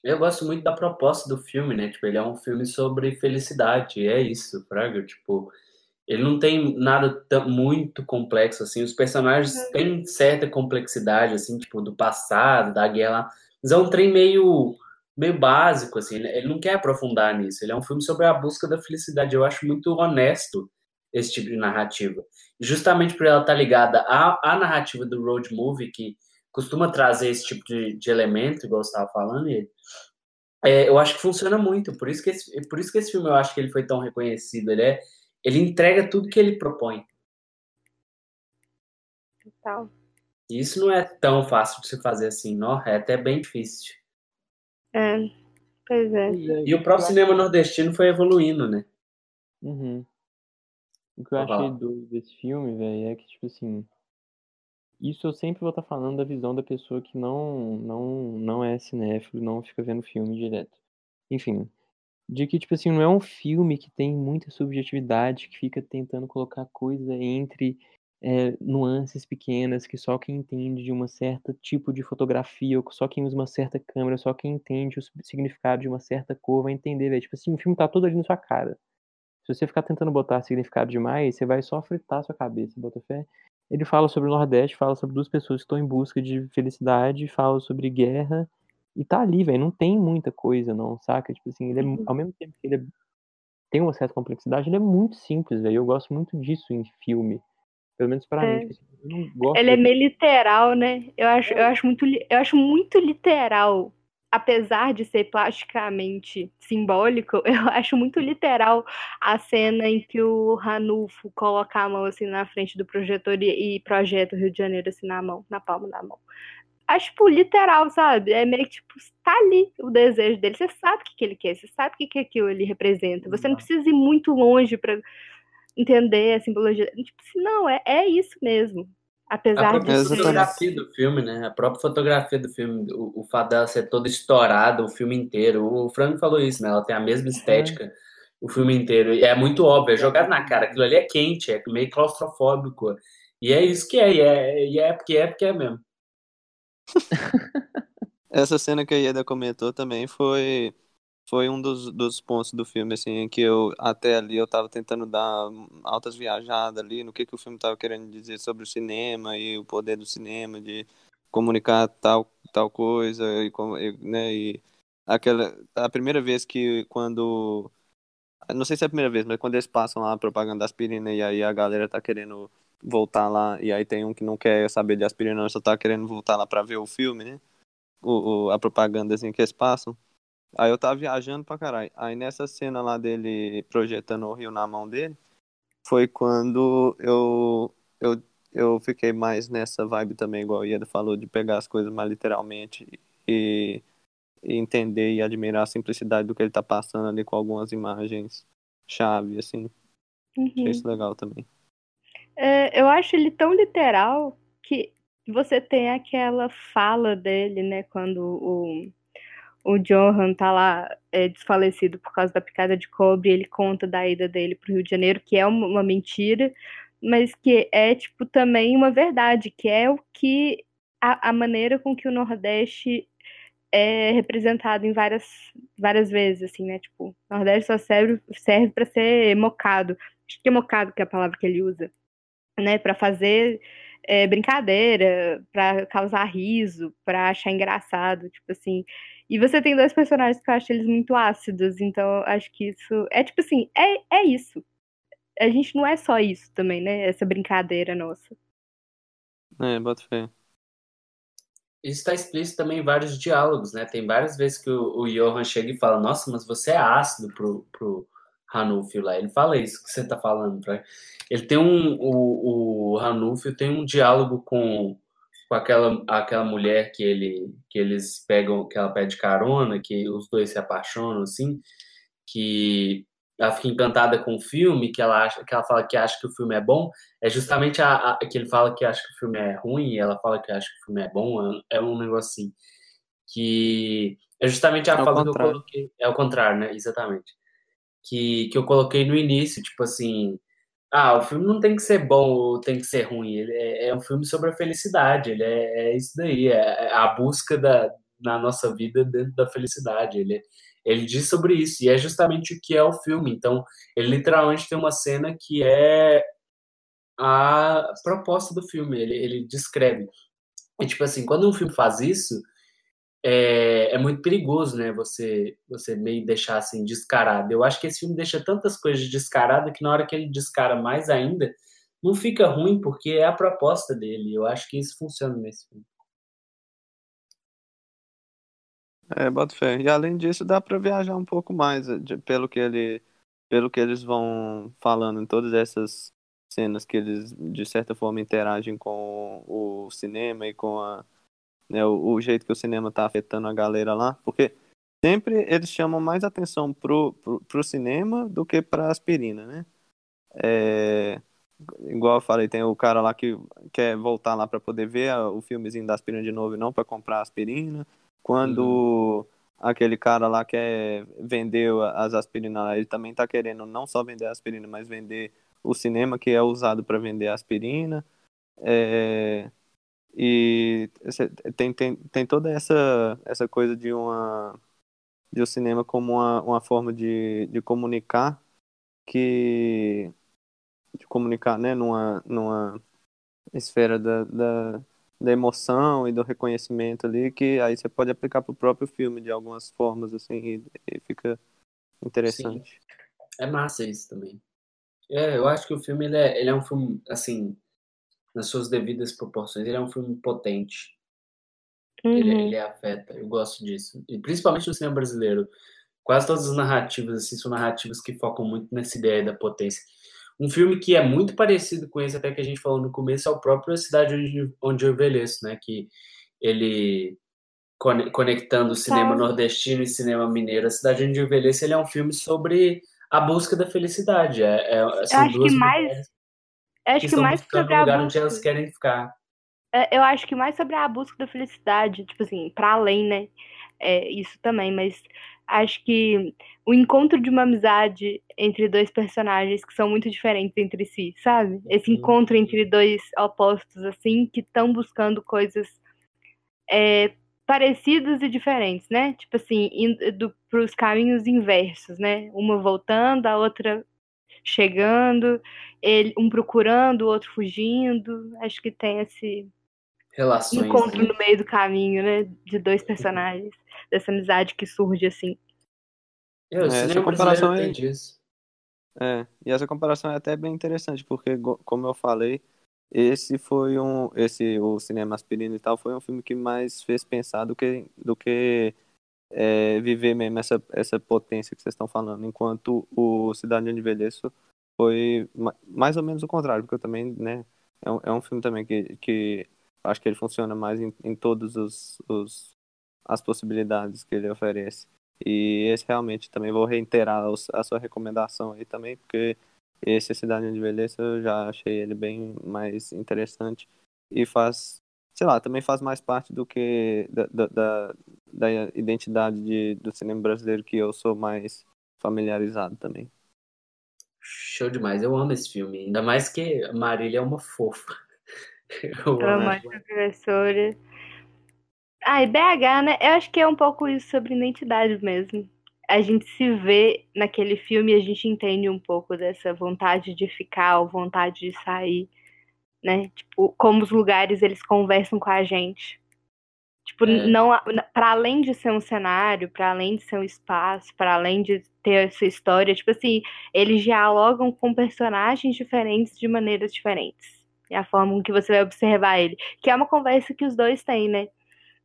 Eu gosto muito da proposta do filme, né? Tipo, ele é um filme sobre felicidade, é isso, Fraga. Tipo, ele não tem nada tão- muito complexo, assim. Os personagens têm certa complexidade, assim, tipo, do passado, da guerra. Mas é um trem meio, meio básico, assim. Ele não quer aprofundar nisso. Ele é um filme sobre a busca da felicidade. Eu acho muito honesto esse tipo de narrativa. Justamente por ela estar ligada à, à narrativa do road movie, que costuma trazer esse tipo de, de elemento, igual você estava falando, e é, eu acho que funciona muito. Por isso que esse, por isso que esse filme eu acho que ele foi tão reconhecido. Ele, é, ele entrega tudo que ele propõe. Tal. E isso não é tão fácil de se fazer assim, não? É até bem difícil. É, pois é. E o próprio cinema nordestino foi evoluindo, né? Uhum. O que eu achei doido desse filme, velho, é que, tipo assim. Isso eu sempre vou estar falando da visão da pessoa que não, não, não é cinéfilo, não fica vendo filme direto. Enfim. De que, tipo assim, não é um filme que tem muita subjetividade, que fica tentando colocar coisa entre é, nuances pequenas que só quem entende de uma certa tipo de fotografia, ou só quem usa uma certa câmera, só quem entende o significado de uma certa cor vai entender, velho. Tipo assim, o filme tá todo ali na sua cara. Se você ficar tentando botar significado demais, você vai só fritar a sua cabeça, bota fé. Ele fala sobre o Nordeste, fala sobre duas pessoas que estão em busca de felicidade, fala sobre guerra E tá ali, velho, não tem muita coisa, não, saca? Tipo assim, ele é, Uhum. ao mesmo tempo que ele é- tem uma certa complexidade, ele é muito simples, velho. Eu gosto muito disso em filme. Pelo menos pra É. mim. Tipo assim, eu não gosto Ele é meio literal, né? Eu acho, eu acho muito, eu acho muito literal. Apesar de ser plasticamente simbólico, *laughs* eu acho muito literal a cena em que o Ranulfo coloca a mão assim na frente do projetor e, e projeta o Rio de Janeiro assim na mão, na palma da mão. Acho, tipo, literal, sabe? É meio que, tipo, tá ali o desejo dele. Você sabe o que, que ele quer, você sabe o que, que aquilo ele representa. Você não precisa ir muito longe pra entender a simbologia. Tipo assim, não, é, é isso mesmo. A Apesar própria de fotografia do filme, né? A própria fotografia do filme, o, o fato dela ser toda estourada o filme inteiro. O Frank falou isso, né? Ela tem a mesma estética o filme inteiro. E é muito óbvio, é jogado na cara. Aquilo ali é quente, é meio claustrofóbico. E é isso que é, e é, e é porque é porque é mesmo. *laughs* Essa cena que a Ieda comentou também foi foi um dos, dos pontos do filme, assim, que eu, até ali, eu tava tentando dar altas viajadas ali, no que que o filme tava querendo dizer sobre o cinema e o poder do cinema, de comunicar tal, tal coisa, e, né, e aquela, a primeira vez que, quando, não sei se é a primeira vez, mas quando eles passam lá a propaganda da aspirina e aí a galera tá querendo voltar lá, e aí tem um que não quer saber de aspirina, só tá querendo voltar lá pra ver o filme, né, o, o- a propaganda, assim, que eles passam, Aí eu tava viajando pra caralho. Aí nessa cena lá dele projetando o rio na mão dele, foi quando eu, eu, eu fiquei mais nessa vibe também, igual o Ieda falou, de pegar as coisas mais literalmente e, e entender e admirar a simplicidade do que ele tá passando ali com algumas imagens chave, assim. Uhum. Achei isso legal também. É, eu acho ele tão literal que você tem aquela fala dele, né, quando o, o Johan tá lá é, desfalecido por causa da picada de cobre, ele conta da ida dele pro Rio de Janeiro, que é uma, mentira, mas que é, tipo, também uma verdade, que é o que a, a maneira com que o Nordeste é representado em várias, várias vezes, assim, né, tipo, o Nordeste só serve, serve para ser mocado, acho que é mocado que é a palavra que ele usa, né, para fazer é, brincadeira, para causar riso, para achar engraçado, tipo assim. E você tem dois personagens que eu acho eles muito ácidos, então eu acho que isso é tipo assim, é, é isso. A gente não é só isso também, né? Essa brincadeira nossa. É, bota fé. Isso está explícito também em vários diálogos, né? Tem várias vezes que o, o Johan chega e fala, nossa, mas você é ácido pro, pro Ranulfo lá. Ele fala isso que você tá falando. Pra... Ele tem um... O, o Ranulfo tem um diálogo com, com aquela, aquela mulher que, ele, que eles pegam, que ela pede carona, que os dois se apaixonam, assim, que ela fica encantada com o filme, que ela, acha, que ela fala que acha que o filme é bom, é justamente a, a, que ele fala que acha que o filme é ruim e ela fala que acha que o filme é bom, é, é um negócio assim. Que é justamente a É fala que eu coloquei. É o contrário, né? Exatamente. Que, que eu coloquei no início, tipo assim. Ah, o filme não tem que ser bom ou tem que ser ruim. Ele é, é um filme sobre a felicidade. Ele é, é isso daí. É, é a busca da, na nossa vida dentro da felicidade. Ele, ele diz sobre isso. E é justamente o que é o filme. Então, ele literalmente tem uma cena que é a proposta do filme. Ele, ele descreve. E, tipo assim, quando um filme faz isso, é, é, muito perigoso, né? Você, você meio deixar assim descarado. Eu acho que esse filme deixa tantas coisas descaradas que na hora que ele descara mais ainda, não fica ruim porque é a proposta dele. Eu acho que isso funciona nesse filme. É, bota fé. E além disso, dá pra viajar um pouco mais, de- pelo que ele, pelo que eles vão falando em todas essas cenas que eles, de certa forma, interagem com o cinema e com a, né, o, o jeito que o cinema tá afetando a galera lá, porque sempre eles chamam mais atenção pro, pro, pro cinema do que pra aspirina, né? É, igual eu falei, tem o cara lá que quer voltar lá pra poder ver o filmezinho da aspirina de novo e não pra comprar aspirina. Quando aquele cara lá quer vender as aspirinas ele também tá querendo não só vender a aspirina, mas vender o cinema que é usado para vender a aspirina. É, e tem, tem, tem toda essa, essa coisa de uma de o cinema como uma, uma forma de, de comunicar que de comunicar né numa, numa esfera da, da, da emoção e do reconhecimento ali, que aí você pode aplicar pro próprio filme de algumas formas, assim, e, e fica interessante. É massa isso também. É, eu acho que o filme ele é, ele é um filme, assim, nas suas devidas proporções, ele é um filme potente. Ele, Uhum. ele afeta, eu gosto disso. E principalmente no cinema brasileiro. Quase todas as narrativas, assim, são narrativas que focam muito nessa ideia da potência. Um filme que é muito parecido com esse, até que a gente falou no começo, é o próprio Cidade Onde, Onde Eu Envelheço, né? Que ele, cone- conectando o cinema Tá. nordestino e cinema mineiro, A Cidade Onde Eu Envelheço, ele é um filme sobre a busca da felicidade. É, é, são acho que duas mais- mulheres Eu que acho que estão mais sobre a lugar onde busca. elas querem ficar. É, Eu acho que mais sobre a busca da felicidade, tipo assim, para além, né? É, isso também, mas acho que o encontro de uma amizade entre dois personagens que são muito diferentes entre si, sabe? Esse encontro entre dois opostos, assim, que estão buscando coisas é, parecidas e diferentes, né? Tipo assim, indo para os caminhos inversos, né? Uma voltando, a outra chegando, ele, um procurando, o outro fugindo. Acho que tem esse Relações. encontro né? no meio do caminho, né? De dois personagens, *laughs* dessa amizade que surge assim. É, o essa comparação é- tem disso. É, e essa comparação é até bem interessante, porque, como eu falei, esse foi um, esse, o Cinema Aspirina e tal, foi um filme que mais fez pensar do que, do que é, viver mesmo essa, essa potência que vocês estão falando, enquanto o Cidade Onde Envelheço foi ma- mais ou menos o contrário, porque eu também, né, é um, é um filme também que, que acho que ele funciona mais em, em todos os, os as possibilidades que ele oferece. E esse realmente também vou reiterar a sua recomendação aí também, porque esse Cidade Onde Envelheço eu já achei ele bem mais interessante e faz, sei lá, também faz mais parte do que da, da, da, da identidade de, do cinema brasileiro que eu sou mais familiarizado também. Show demais. Eu amo esse filme. Ainda mais que a Marília é uma fofa. *laughs* Eu amo. ótima professora. Ah, e BH, né? Eu acho que é um pouco isso sobre identidade mesmo. A gente se vê naquele filme e a gente entende um pouco dessa vontade de ficar ou vontade de sair, né? Tipo, como os lugares eles conversam com a gente. Tipo, É. não para além de ser um cenário, para além de ser um espaço, para além de ter essa história, tipo assim, eles dialogam com personagens diferentes de maneiras diferentes. É a forma com que você vai observar ele. Que é uma conversa que os dois têm, né?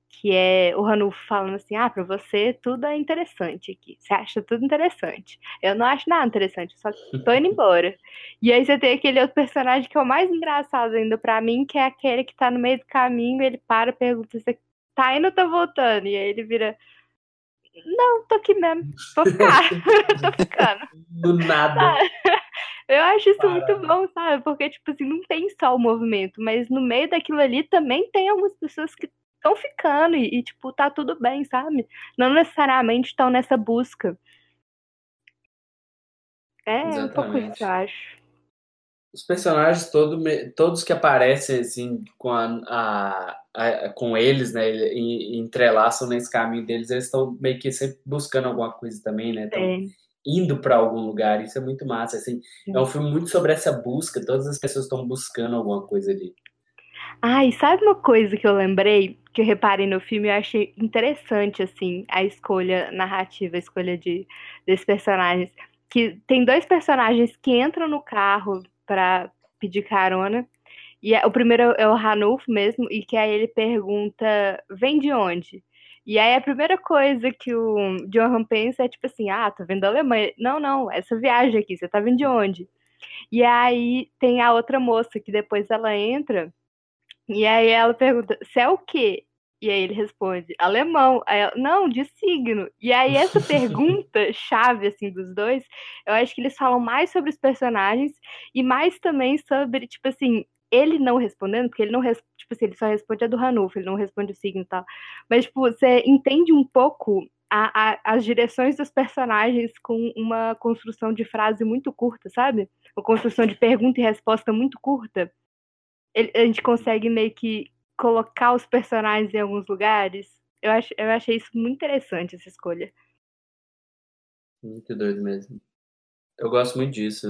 Que é o Ranulfo falando assim: ah, pra você tudo é interessante aqui. Você acha tudo interessante. Eu não acho nada interessante, eu só tô indo embora. E aí você tem aquele outro personagem que é o mais engraçado ainda pra mim, que é aquele que tá no meio do caminho, ele para, pergunta se tá indo ou tá voltando. E aí ele vira. Não, tô aqui mesmo. Vou ficar. *laughs* tô ficando. Do nada. *laughs* Eu acho isso Para. muito bom, sabe? Porque, tipo assim, não tem só o movimento, mas no meio daquilo ali também tem algumas pessoas que estão ficando e, e, tipo, tá tudo bem, sabe? Não necessariamente estão nessa busca. É um pouco Exatamente. isso, eu acho. Os personagens todo, todos que aparecem assim com a, a- a- com eles, né, e, e entrelaçam nesse caminho deles, eles estão meio que sempre buscando alguma coisa também, né? Estão É, indo para algum lugar. Isso é muito massa, assim. É um filme muito sobre essa busca. Todas as pessoas estão buscando alguma coisa ali. E sabe uma coisa que eu lembrei, que eu reparei no filme, eu achei interessante, assim, a escolha narrativa, a escolha de, desses personagens. Que tem dois personagens que entram no carro pra pedir carona. E é- o primeiro é o Ranulfo mesmo, e que aí ele pergunta, vem de onde? E aí a primeira coisa que o Johan pensa é tipo assim, ah, tô vindo da Alemanha. Não, não, essa viagem aqui, você tá vindo de onde? E aí tem a outra moça que depois ela entra e aí ela pergunta, você é o quê? E aí ele responde, alemão. Aí ela, não, de signo. E aí essa *laughs* pergunta chave, assim, dos dois, eu acho que eles falam mais sobre os personagens e mais também sobre, tipo assim, ele não respondendo, porque ele não, res- tipo assim, ele só responde a do Ranulfo, ele não responde o signo e tal. Mas, tipo, você entende um pouco a- a- as direções dos personagens com uma construção de frase muito curta, sabe? Uma construção de pergunta e resposta muito curta ele- a gente consegue meio que colocar os personagens em alguns lugares. Eu, ach, eu achei isso muito interessante, essa escolha. Muito doido mesmo. Eu gosto muito disso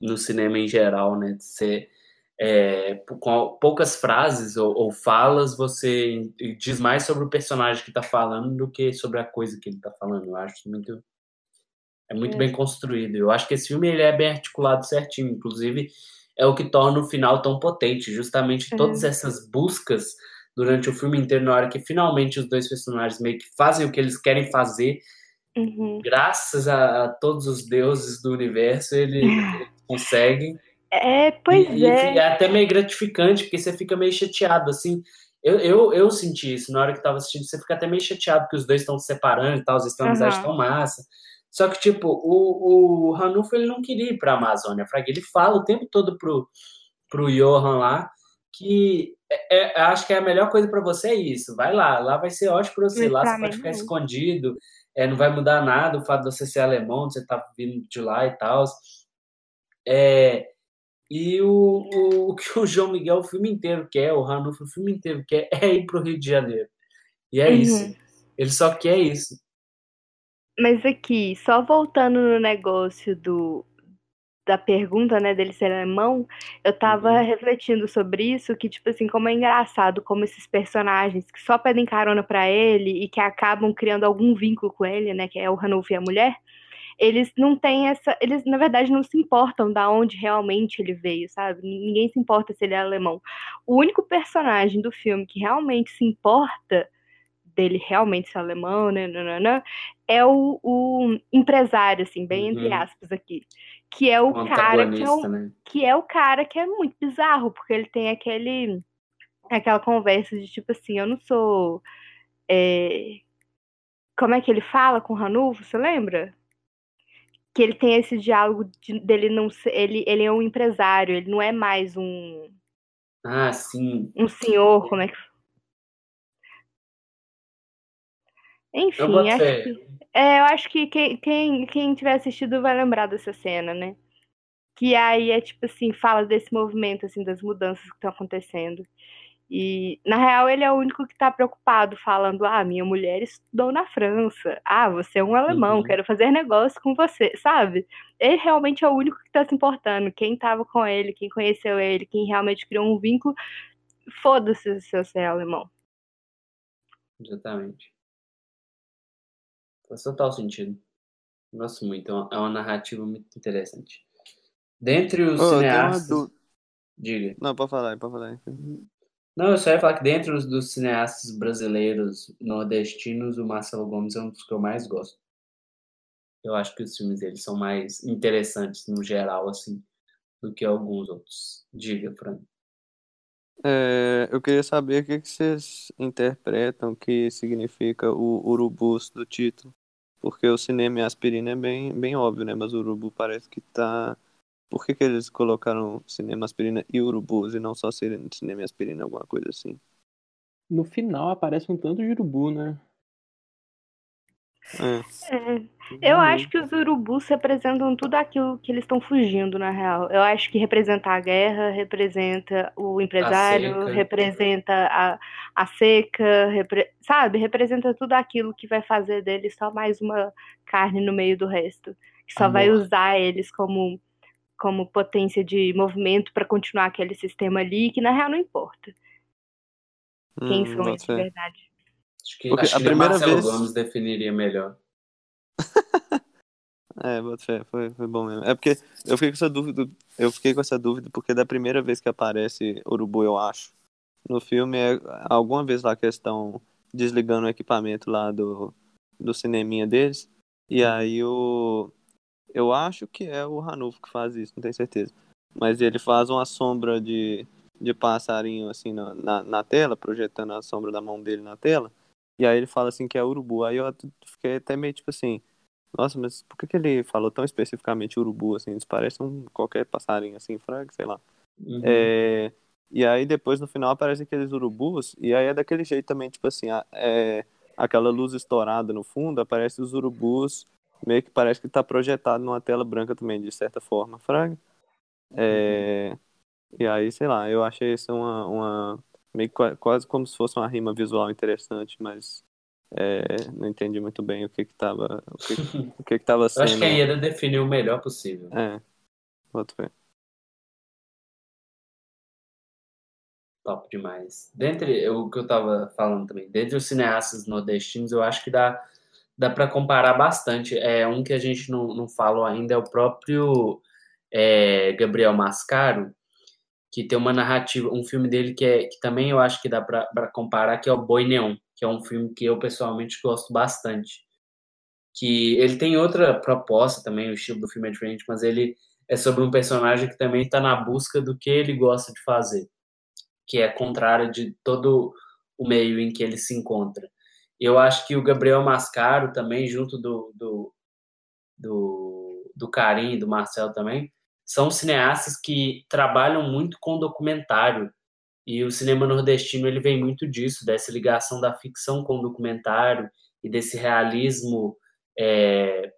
no cinema em geral, né? de ser é, com poucas frases ou, ou, falas, você diz mais sobre o personagem que está falando do que sobre a coisa que ele está falando. Eu acho muito é muito é. bem construído. Eu acho que esse filme ele é bem articulado certinho, inclusive é o que torna o final tão potente, justamente todas essas buscas durante o filme inteiro, na hora que finalmente os dois personagens meio que fazem o que eles querem fazer, uhum. graças a, a, todos os deuses do universo, eles, *laughs* eles conseguem. É, pois e, é. E é até meio gratificante, porque você fica meio chateado, assim. Eu, eu, eu senti isso na hora que tava assistindo, você fica até meio chateado que os dois estão se separando e tal, eles têm uma uhum. amizade tão massa. Só que, tipo, o, o Ranulfo, ele não queria ir pra Amazônia, Fraga. Ele fala o tempo todo pro, pro Johan lá que é, é, acho que é a melhor coisa para você é isso. Vai lá, lá vai ser ótimo para você. Lá você pode ficar escondido, é, não vai mudar nada o fato de você ser alemão, de você estar tá vindo de lá e tal. É, e o, o, o, que o João Miguel o filme inteiro quer, o Ranulfo o filme inteiro quer, é ir pro Rio de Janeiro. E é uhum. isso. Ele só quer isso. Mas aqui, só voltando no negócio do da pergunta, né, dele ser alemão, eu tava uhum. refletindo sobre isso, que, tipo assim, como é engraçado como esses personagens que só pedem carona para ele e que acabam criando algum vínculo com ele, né, que é o Ranulf e a mulher, eles não têm essa. Eles, na verdade, não se importam da onde realmente ele veio, sabe? Ninguém se importa se ele é alemão. O único personagem do filme que realmente se importa dele realmente ser alemão, né, nanana, é o, o, empresário, assim, bem entre uhum. aspas aqui, que é o, o cara que é o, né? que é o cara que é muito bizarro, porque ele tem aquele aquela conversa de tipo assim, eu não sou é, como é que ele fala com o Ranulfo, você lembra? Que ele tem esse diálogo de, dele não ser, ele, ele é um empresário, ele não é mais um ah, sim. Um senhor, como é que Enfim, eu acho que, é, eu acho que quem, quem, quem tiver assistido vai lembrar dessa cena, né? Que aí é tipo assim, fala desse movimento, assim, das mudanças que estão acontecendo. E, na real, ele é o único que está preocupado, falando: ah, minha mulher estudou na França. Ah, você é um alemão, uhum. quero fazer negócio com você, sabe? Ele realmente é o único que está se importando. Quem estava com ele, quem conheceu ele, quem realmente criou um vínculo, foda-se se você é alemão. Exatamente. Faz total sentido. Gosto muito, é uma, é uma narrativa muito interessante. Dentre os oh, cineastas. Diga. Não, pode falar, pode falar. Não, eu só ia falar que dentro dos cineastas brasileiros nordestinos, o Marcelo Gomes é um dos que eu mais gosto. Eu acho que os filmes dele são mais interessantes no geral, assim, do que alguns outros. Diga, Fran. É, eu queria saber o que, que vocês interpretam que significa o urubus do título. Porque o cinema e a aspirina é bem, bem óbvio, né? Mas o urubu parece que tá. Por que, que eles colocaram cinema, aspirina e urubus e não só cinema e aspirina, alguma coisa assim? No final aparece um tanto de urubu, né? É. é. Eu acho que os urubus representam tudo aquilo que eles estão fugindo, na real. Eu acho que representa a guerra, representa o empresário, representa a, a seca, repre... sabe? Representa tudo aquilo que vai fazer deles só mais uma carne no meio do resto. Que só Amor. vai usar eles como, como potência de movimento para continuar aquele sistema ali, que na real não importa. Quem hum, são eles de verdade. Acho que, Porque acho a que primeira Marcelo vez... Gomes definiria melhor. *laughs* é, foi, foi bom mesmo. É porque eu fiquei com essa dúvida, eu fiquei com essa dúvida porque da primeira vez que aparece Urubu, eu acho, no filme é alguma vez lá que eles estão desligando o equipamento lá do, do cineminha deles, e aí o eu acho que é o Ranulfo que faz isso, não tenho certeza. Mas ele faz uma sombra de, de passarinho assim na, na, na tela, projetando a sombra da mão dele na tela. E aí ele fala assim que é urubu. Aí eu fiquei até meio tipo assim, nossa, mas por que, que ele falou tão especificamente urubu, assim? Eles parecem um, qualquer passarinho, assim, frango, sei lá. Uhum. É, e aí depois no final aparecem aqueles urubus, e aí é daquele jeito também, tipo assim, é, aquela luz estourada no fundo, aparece os urubus, meio que parece que tá projetado numa tela branca também, de certa forma, fraga. É, uhum. E aí, sei lá, eu achei isso uma, uma meio quase como se fosse uma rima visual interessante, mas é, não entendi muito bem o que que tava, o que, *laughs* o que que tava sendo. Eu acho que a Ieda definiu o melhor possível. É, outro ver. top demais. Dentre o que eu tava falando também, dentre os cineastas nordestinos, eu acho que dá, dá para comparar bastante. É um que a gente não, não falou ainda é o próprio é, Gabriel Mascaro, que tem uma narrativa, um filme dele que, é, que também eu acho que dá para comparar, que é o Boi Neon, que é um filme que eu pessoalmente gosto bastante. Que ele tem outra proposta também, o estilo do filme é diferente, mas ele é sobre um personagem que também está na busca do que ele gosta de fazer, que é contrário de todo o meio em que ele se encontra. Eu acho que o Gabriel Mascaro também, junto do, do, do, do Karim do Marcel também, são cineastas que trabalham muito com documentário e o cinema nordestino ele vem muito disso, dessa ligação da ficção com o documentário e desse realismo é,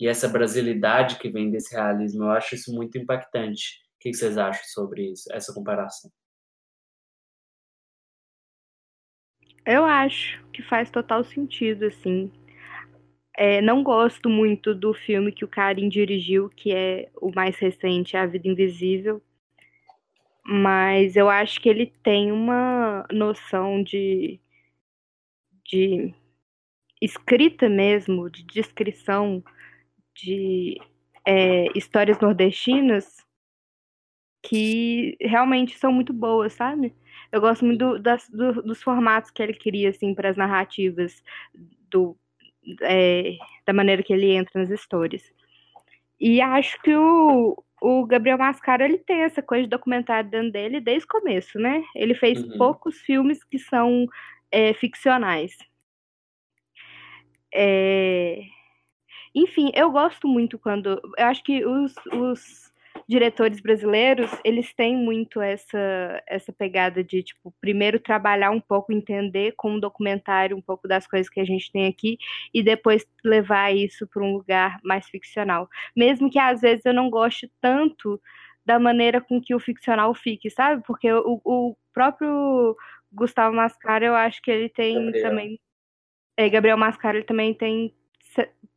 e essa brasilidade que vem desse realismo. Eu acho isso muito impactante. O que vocês acham sobre isso, essa comparação? Eu acho que faz total sentido, assim. É, não gosto muito do filme que o Karim dirigiu, que é o mais recente, A Vida Invisível. Mas eu acho que ele tem uma noção de, de escrita mesmo, de descrição de é, histórias nordestinas que realmente são muito boas, sabe? Eu gosto muito do, das, do, dos formatos que ele cria, assim, para as narrativas do é, da maneira que ele entra nas histórias. E acho que o, o Gabriel Mascaro ele tem essa coisa de documentário dentro dele desde o começo, né? Ele fez uhum. poucos filmes que são é, ficcionais. É... Enfim, eu gosto muito quando. Eu acho que os, os diretores brasileiros, eles têm muito essa, essa pegada de, tipo, primeiro trabalhar um pouco, entender com um documentário um pouco das coisas que a gente tem aqui e depois levar isso para um lugar mais ficcional. Mesmo que às vezes eu não goste tanto da maneira com que o ficcional fique, sabe? Porque o, o próprio Gustavo Mascara, eu acho que ele tem Gabriel. também. É, Gabriel Mascara, ele também tem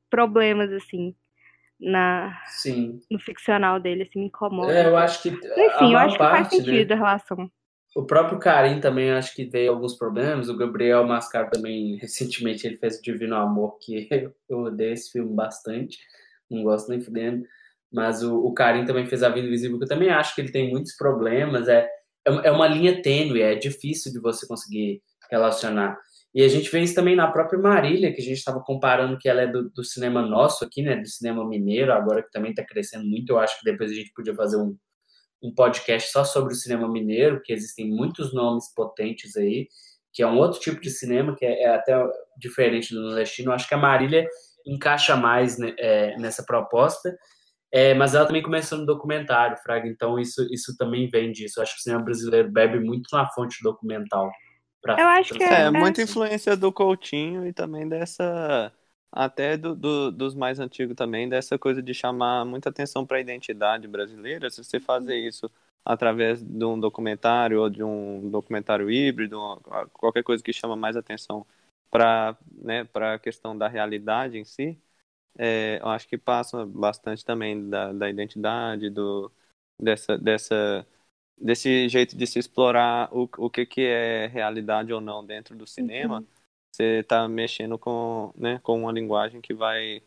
problemas, assim, na Sim. no ficcional dele, assim, me incomoda. É, eu acho que. Enfim, eu acho parte, que faz sentido né? a relação. O próprio Karim também acho que tem alguns problemas. O Gabriel Mascar também, *laughs* recentemente, ele fez o Divino Amor, que *laughs* eu odeio esse filme bastante. Não gosto nem fudendo. Mas o, o Karim também fez A Vida Invisível, que eu também acho que ele tem muitos problemas. É, é, é uma linha tênue, é difícil de você conseguir relacionar. E a gente vê isso também na própria Marília, que a gente estava comparando que ela é do, do, cinema nosso aqui, né? Do cinema mineiro, agora que também está crescendo muito. Eu acho que depois a gente podia fazer um, um podcast só sobre o cinema mineiro, que existem muitos nomes potentes aí, que é um outro tipo de cinema, que é, é até diferente do nordestino. Eu acho que a Marília encaixa mais né, é, nessa proposta. É, mas ela também começou no documentário, Fraga, então isso, isso também vem disso. Eu acho que o cinema brasileiro bebe muito na fonte documental. Pra, eu acho que é, é muita influência do Coutinho e também dessa até do, do, dos mais antigos também dessa coisa de chamar muita atenção para a identidade brasileira. Se você fazer isso através de um documentário ou de um documentário híbrido, qualquer coisa que chama mais atenção para né, para a questão da realidade em si, é, eu acho que passa bastante também da, da identidade, do, dessa, dessa desse jeito de se explorar o, o que, que é realidade ou não dentro do cinema, uhum. você está mexendo com, né, com uma linguagem que vai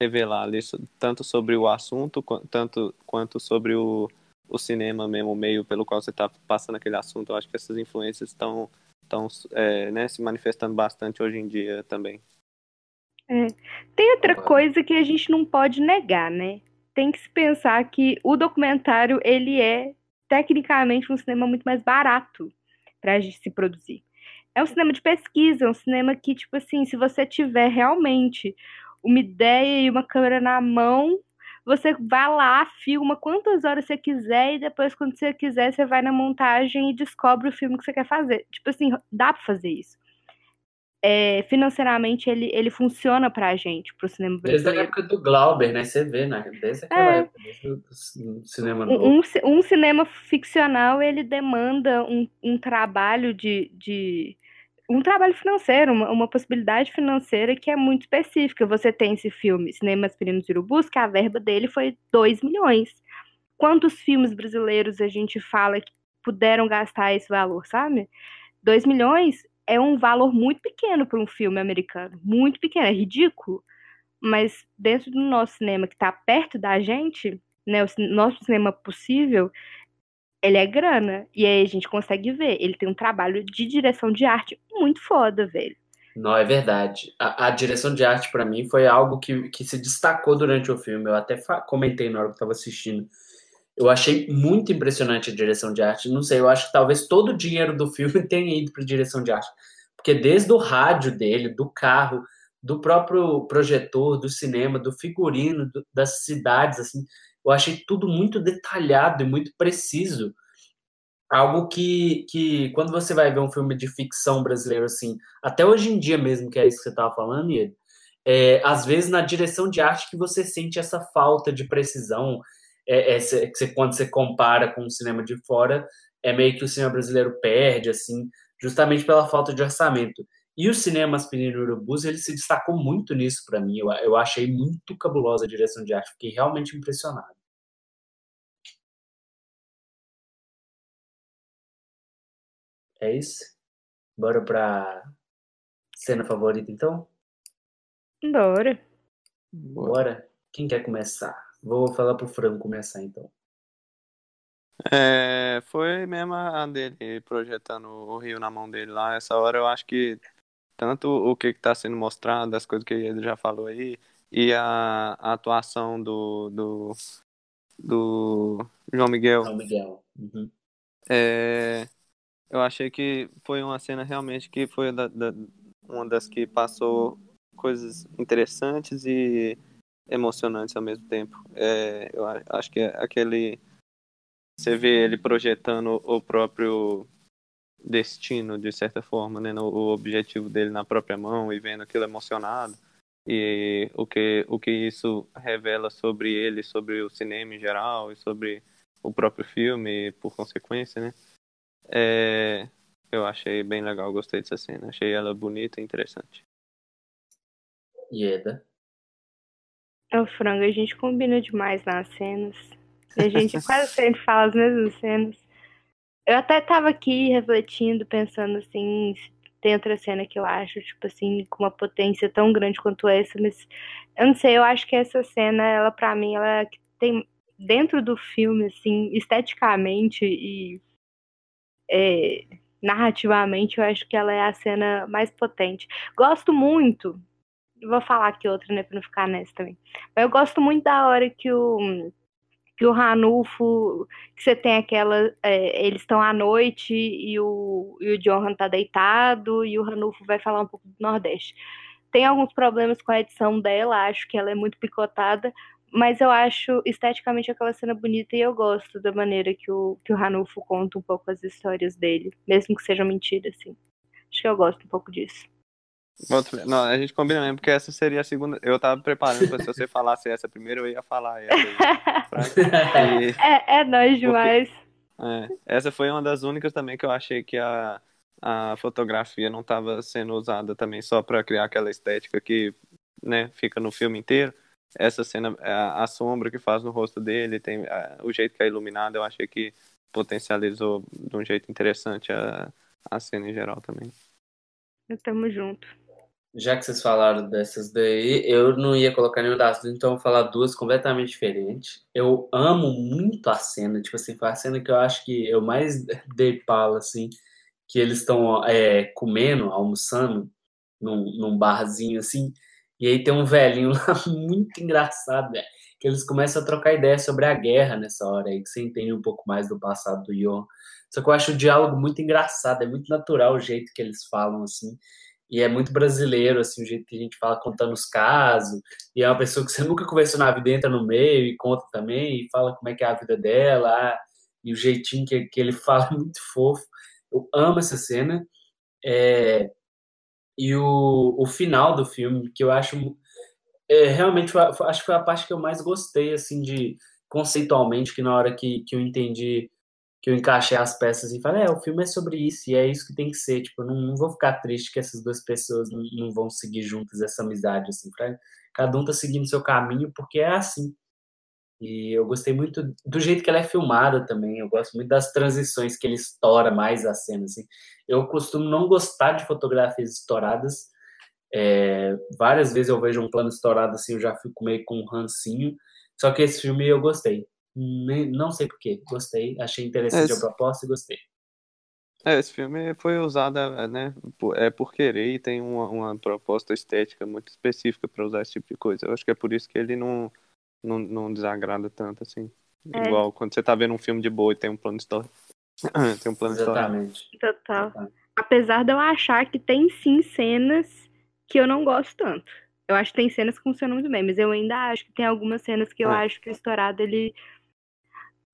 revelar ali tanto sobre o assunto, tanto quanto sobre o, o cinema mesmo, o meio pelo qual você está passando aquele assunto. Eu acho que essas influências estão estão é, né, se manifestando bastante hoje em dia também. É. Tem outra coisa que a gente não pode negar, né? Tem que se pensar que o documentário ele é tecnicamente um cinema muito mais barato para se produzir. É um cinema de pesquisa, é um cinema que, tipo assim, se você tiver realmente uma ideia e uma câmera na mão, você vai lá, filma quantas horas você quiser e depois, quando você quiser, você vai na montagem e descobre o filme que você quer fazer. Tipo assim, dá para fazer isso é, financeiramente ele, ele funciona pra gente, pro cinema brasileiro. Desde a época do Glauber, né? Você vê, né? Desde aquela é. época, desde o cinema novo. Um, um, cinema ficcional, ele demanda um, um trabalho de, de... um trabalho financeiro, uma, uma, possibilidade financeira que é muito específica. Você tem esse filme, Cinemas Pirinos Urubus, que a verba dele foi 2 milhões. Quantos filmes brasileiros a gente fala puderam gastar esse valor, sabe? 2 milhões é um valor muito pequeno para um filme americano, muito pequeno, é ridículo. Mas dentro do nosso cinema que está perto da gente, né, o nosso cinema possível, ele é grana. E aí a gente consegue ver. Ele tem um trabalho de direção de arte muito foda, velho. Não, é verdade. A, a direção de arte, para mim, foi algo que, que se destacou durante o filme. Eu até comentei na hora que estava assistindo. Eu achei muito impressionante a direção de arte. Não sei, eu acho que talvez todo o dinheiro do *laughs* filme tenha ido para direção de arte. Porque desde o rádio dele, do carro, do próprio projetor, do cinema, do figurino, do, das cidades, assim, eu achei tudo muito detalhado e muito preciso. Algo que, que, quando você vai ver um filme de ficção brasileiro, assim, até hoje em dia mesmo, que é isso que você estava falando, Ian, é, às vezes na direção de arte que você sente essa falta de precisão, é, é, é quando você compara com o cinema de fora, é meio que o cinema brasileiro perde, assim, justamente pela falta de orçamento. E o cinema Aspirina Urubus, ele se destacou muito nisso para mim. Eu, eu achei muito cabulosa a direção de arte, fiquei realmente impressionado. É isso? Bora pra cena favorita, então? Bora. Bora. Quem quer começar? Vou falar pro Franco começar, então. É, foi mesmo a dele projetando o rio na mão dele lá. Essa hora eu acho que tanto o que está sendo mostrado, as coisas que ele já falou aí, e a, a atuação do, do, do João Miguel. João Miguel. Uhum. É, eu achei que foi uma cena realmente que foi da, da, uma das que passou coisas interessantes e emocionantes ao mesmo tempo. É, eu acho que aquele. Você vê ele projetando o próprio destino, de certa forma, né, no, o objetivo dele na própria mão e vendo aquilo emocionado e o que o que isso revela sobre ele, sobre o cinema em geral e sobre o próprio filme, por consequência, né? É, eu achei bem legal, gostei dessa cena, achei ela bonita e interessante. Ieda? É o frango, a gente combina demais nas cenas. A gente *laughs* quase sempre fala as mesmas cenas. Eu até tava aqui refletindo, pensando assim, tem outra cena que eu acho, tipo assim, com uma potência tão grande quanto essa, mas eu não sei, eu acho que essa cena, ela para mim, ela tem dentro do filme, assim, esteticamente e é, narrativamente, eu acho que ela é a cena mais potente. Gosto muito, vou falar aqui outra, né, pra não ficar nessa também, mas eu gosto muito da hora que o que o Ranulfo, que você tem aquela, é, eles estão à noite e o, e o Johan tá deitado e o Ranulfo vai falar um pouco do Nordeste. Tem alguns problemas com a edição dela, acho que ela é muito picotada, mas eu acho esteticamente aquela cena bonita e eu gosto da maneira que o, que o Ranulfo conta um pouco as histórias dele, mesmo que seja mentira, assim. Acho que eu gosto um pouco disso. Não, a gente combina mesmo, porque essa seria a segunda. Eu tava preparando pra se você *laughs* falasse essa primeiro, eu ia falar essa. E... *laughs* É, é nóis demais. É, essa foi uma das únicas também que eu achei que a, a fotografia não estava sendo usada também só para criar aquela estética que né, fica no filme inteiro. Essa cena, a, a sombra que faz no rosto dele, tem a, o jeito que é iluminado, eu achei que potencializou de um jeito interessante a, a cena em geral também. Tamo junto já que vocês falaram dessas daí, eu não ia colocar nenhuma das duas, então eu vou falar duas completamente diferentes. Eu amo muito a cena, tipo assim, foi a cena que eu acho que eu mais *laughs* dei pau, assim, que eles estão é, comendo, almoçando, num, num barzinho, assim, e aí tem um velhinho *laughs* lá muito engraçado, né? que eles começam a trocar ideia sobre a guerra nessa hora aí, que você entende um pouco mais do passado do Johan. Só que eu acho o diálogo muito engraçado, é muito natural o jeito que eles falam, assim, e é muito brasileiro, assim, o jeito que a gente fala contando os casos, e é uma pessoa que você nunca conversou na vida, entra no meio e conta também, e fala como é que é a vida dela, e o jeitinho que, que ele *laughs* fala é muito fofo. Eu amo essa cena. É, e o, o final do filme, que eu acho é, realmente acho que foi a parte que eu mais gostei, assim, de conceitualmente, que na hora que, que eu entendi que eu encaixei as peças e falei, é, o filme é sobre isso e é isso que tem que ser. Tipo, eu não, não vou ficar triste que essas duas pessoas não, não vão seguir juntas essa amizade, assim. Pra, cada um tá seguindo seu caminho porque é assim. E eu gostei muito do jeito que ela é filmada também. Eu gosto muito das transições que ele estoura mais a cena. Assim. Eu costumo não gostar de fotografias estouradas. É, várias vezes eu vejo um plano estourado assim, eu já fico meio com um rancinho. Só que esse filme eu gostei. Nem, não sei porquê, gostei. Achei interessante Esse- a proposta e gostei. É, esse filme foi usado, né, por- é por querer e tem uma, uma proposta estética muito específica para usar esse tipo de coisa. Eu acho que é por isso que ele não, não, não desagrada tanto, assim. É. Igual quando você tá vendo um filme de boa e tem um plano histórico. *coughs* tem um plano histórico. Exatamente. Total. Apesar de eu achar que tem sim cenas que eu não gosto tanto. Eu acho que tem cenas que funcionam muito bem, mas eu ainda acho que tem algumas cenas que eu É. acho que o estourado ele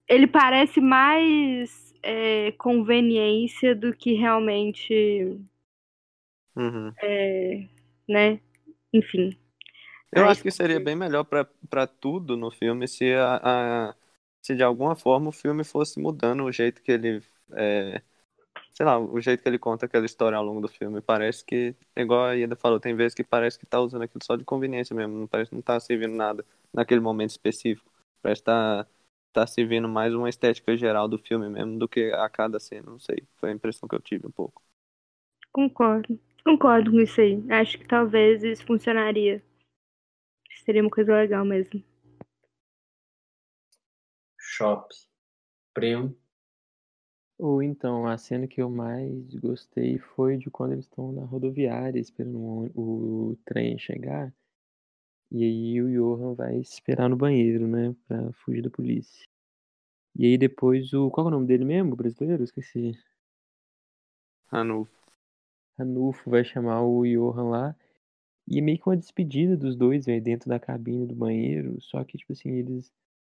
ele parece mais é, conveniência do que realmente, Uhum. é, né? Enfim. Eu Aí acho que seria bem melhor pra tudo no filme se a, a- se de alguma forma o filme fosse mudando o jeito que ele é, sei lá, o jeito que ele conta aquela história ao longo do filme. Parece que, igual a Ieda falou, tem vezes que parece que tá usando aquilo só de conveniência mesmo, não parece que não tá servindo nada naquele momento específico. Parece que tá, tá servindo mais uma estética geral do filme mesmo do que a cada cena, não sei. Foi a impressão que eu tive um pouco. Concordo. Concordo com isso aí. Acho que talvez isso funcionaria. Seria uma coisa legal mesmo. Shop. Primo. Ou então, a cena que eu mais gostei foi de quando eles estão na rodoviária esperando o, o trem chegar. E aí o Johan vai esperar no banheiro, né? Pra fugir da polícia. E aí depois o. Qual é o nome dele mesmo, o brasileiro? Esqueci. Ranulfo. Ranulfo vai chamar o Johan lá. E é meio que uma despedida dos dois, velho, dentro da cabine do banheiro. Só que, tipo assim, eles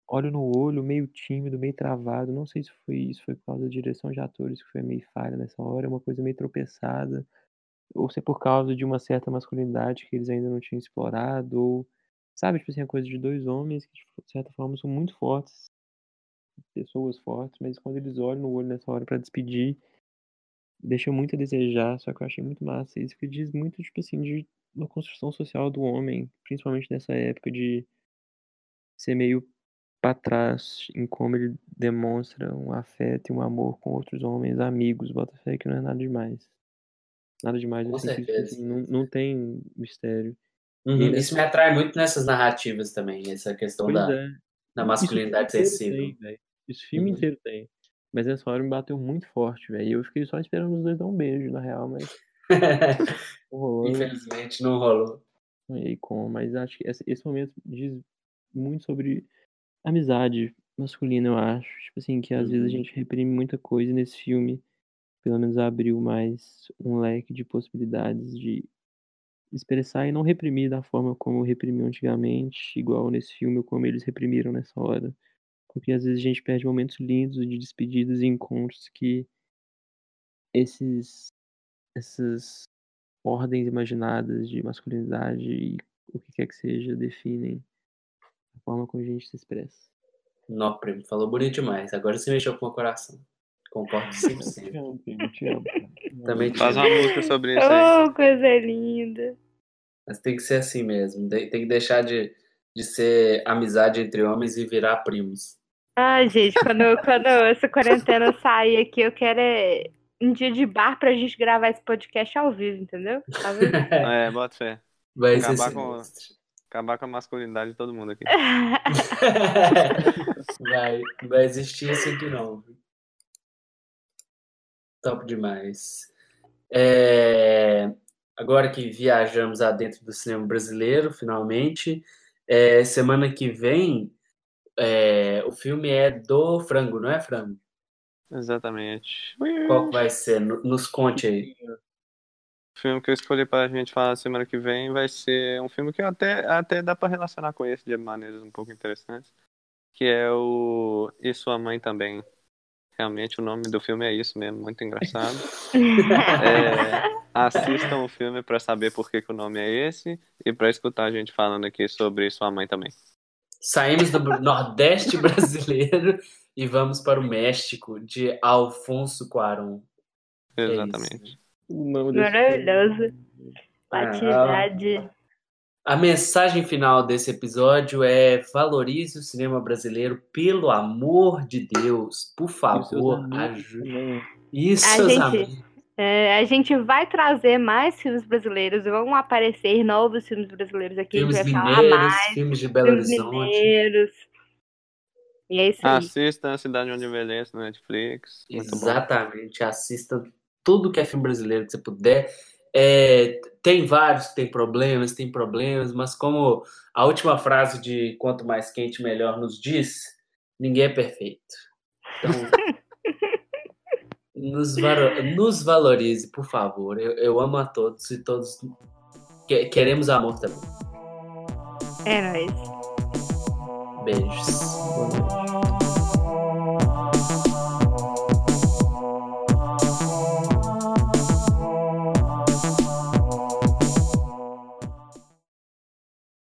olham no olho, meio tímido, meio travado. Não sei se foi isso, foi por causa da direção de atores que foi meio falha nessa hora, uma coisa meio tropeçada. Ou se é por causa de uma certa masculinidade que eles ainda não tinham explorado. Ou, sabe, tipo assim, a coisa de dois homens que, de certa forma, são muito fortes. Pessoas fortes, mas quando eles olham no olho nessa hora pra despedir, deixa muito a desejar, só que eu achei muito massa. Isso que diz muito, tipo assim, de uma construção social do homem, principalmente nessa época de ser meio pra trás em como ele demonstra um afeto e um amor com outros homens, amigos, bota fé que não é nada demais. Nada demais Com sentido assim, não, não tem mistério. Uhum, E Isso me atrai muito nessas narrativas também, essa questão da, é. da masculinidade sensível. tem. Isso o filme Uhum. inteiro tem. Mas essa hora me bateu muito forte, velho. E eu fiquei só esperando os dois dar um beijo, na real, mas *laughs* não rolou. Infelizmente não rolou. Como, mas acho que esse, momento diz muito sobre amizade masculina, eu acho. Tipo assim, que às vezes a Uhum. gente reprime muita coisa e nesse filme. Pelo menos abriu mais um leque de possibilidades de expressar e não reprimir da forma como reprimiu antigamente, igual nesse filme, como eles reprimiram nessa hora. Porque às vezes a gente perde momentos lindos de despedidas e encontros que esses essas ordens imaginadas de masculinidade e o que quer que seja definem a forma como a gente se expressa. Nó, primo, falou bonito demais. Agora você mexeu com o coração. Concordo Te 100%. amo, primo, te amo. Também te Faz amo. uma música sobre isso aí. Oh, coisa linda. Mas tem que ser assim mesmo. Tem que deixar de, de ser amizade entre homens e virar primos. Ai, gente, quando, quando essa quarentena sair aqui, eu quero é um dia de bar pra gente gravar esse podcast ao vivo, entendeu? Tá vendo? *laughs* É, bota fé. Vai ser Acabar com-. Acabar com a masculinidade de todo mundo aqui. *laughs* *laughs* vai, vai existir isso aqui não. Top demais. É, agora que viajamos adentro do cinema brasileiro, finalmente, é, semana que vem é, o filme é do Frango, não é Frango? Exatamente. Qual vai ser? No- Nos conte aí. O filme que eu escolhi pra gente falar semana que vem vai ser um filme que até, até dá pra relacionar com esse de maneiras um pouco interessantes. Que é o E Sua Mãe Também. Realmente o nome do filme é isso mesmo, muito engraçado. *laughs* É, assistam o filme pra saber por que, que o nome é esse e pra escutar a gente falando aqui sobre Sua Mãe Também. Saímos do Nordeste *laughs* brasileiro e vamos para o México, de Alfonso Cuarón. É isso. Exatamente. O nome desse filme- Maravilhoso. Ah, Latidade. A mensagem final desse episódio é valorize o cinema brasileiro, pelo amor de Deus. Por favor, ajude. Isso, a gente, é, a gente vai trazer mais filmes brasileiros, vão aparecer novos filmes brasileiros aqui. Filmes a gente vai mineiros, falar mais. filmes de Belo filmes Horizonte. mineiros. E é isso aí. Assista A Cidade Onde Envelhece no Netflix. Exatamente. Assista tudo que é filme brasileiro que você puder. É, tem vários que tem problemas, tem problemas, mas como a última frase de quanto mais quente, melhor nos diz, ninguém é perfeito. Então, *laughs* nos, nos valorize, por favor. Eu, eu amo a todos e todos que- queremos amor também. É nóis. Beijos. Boa noite.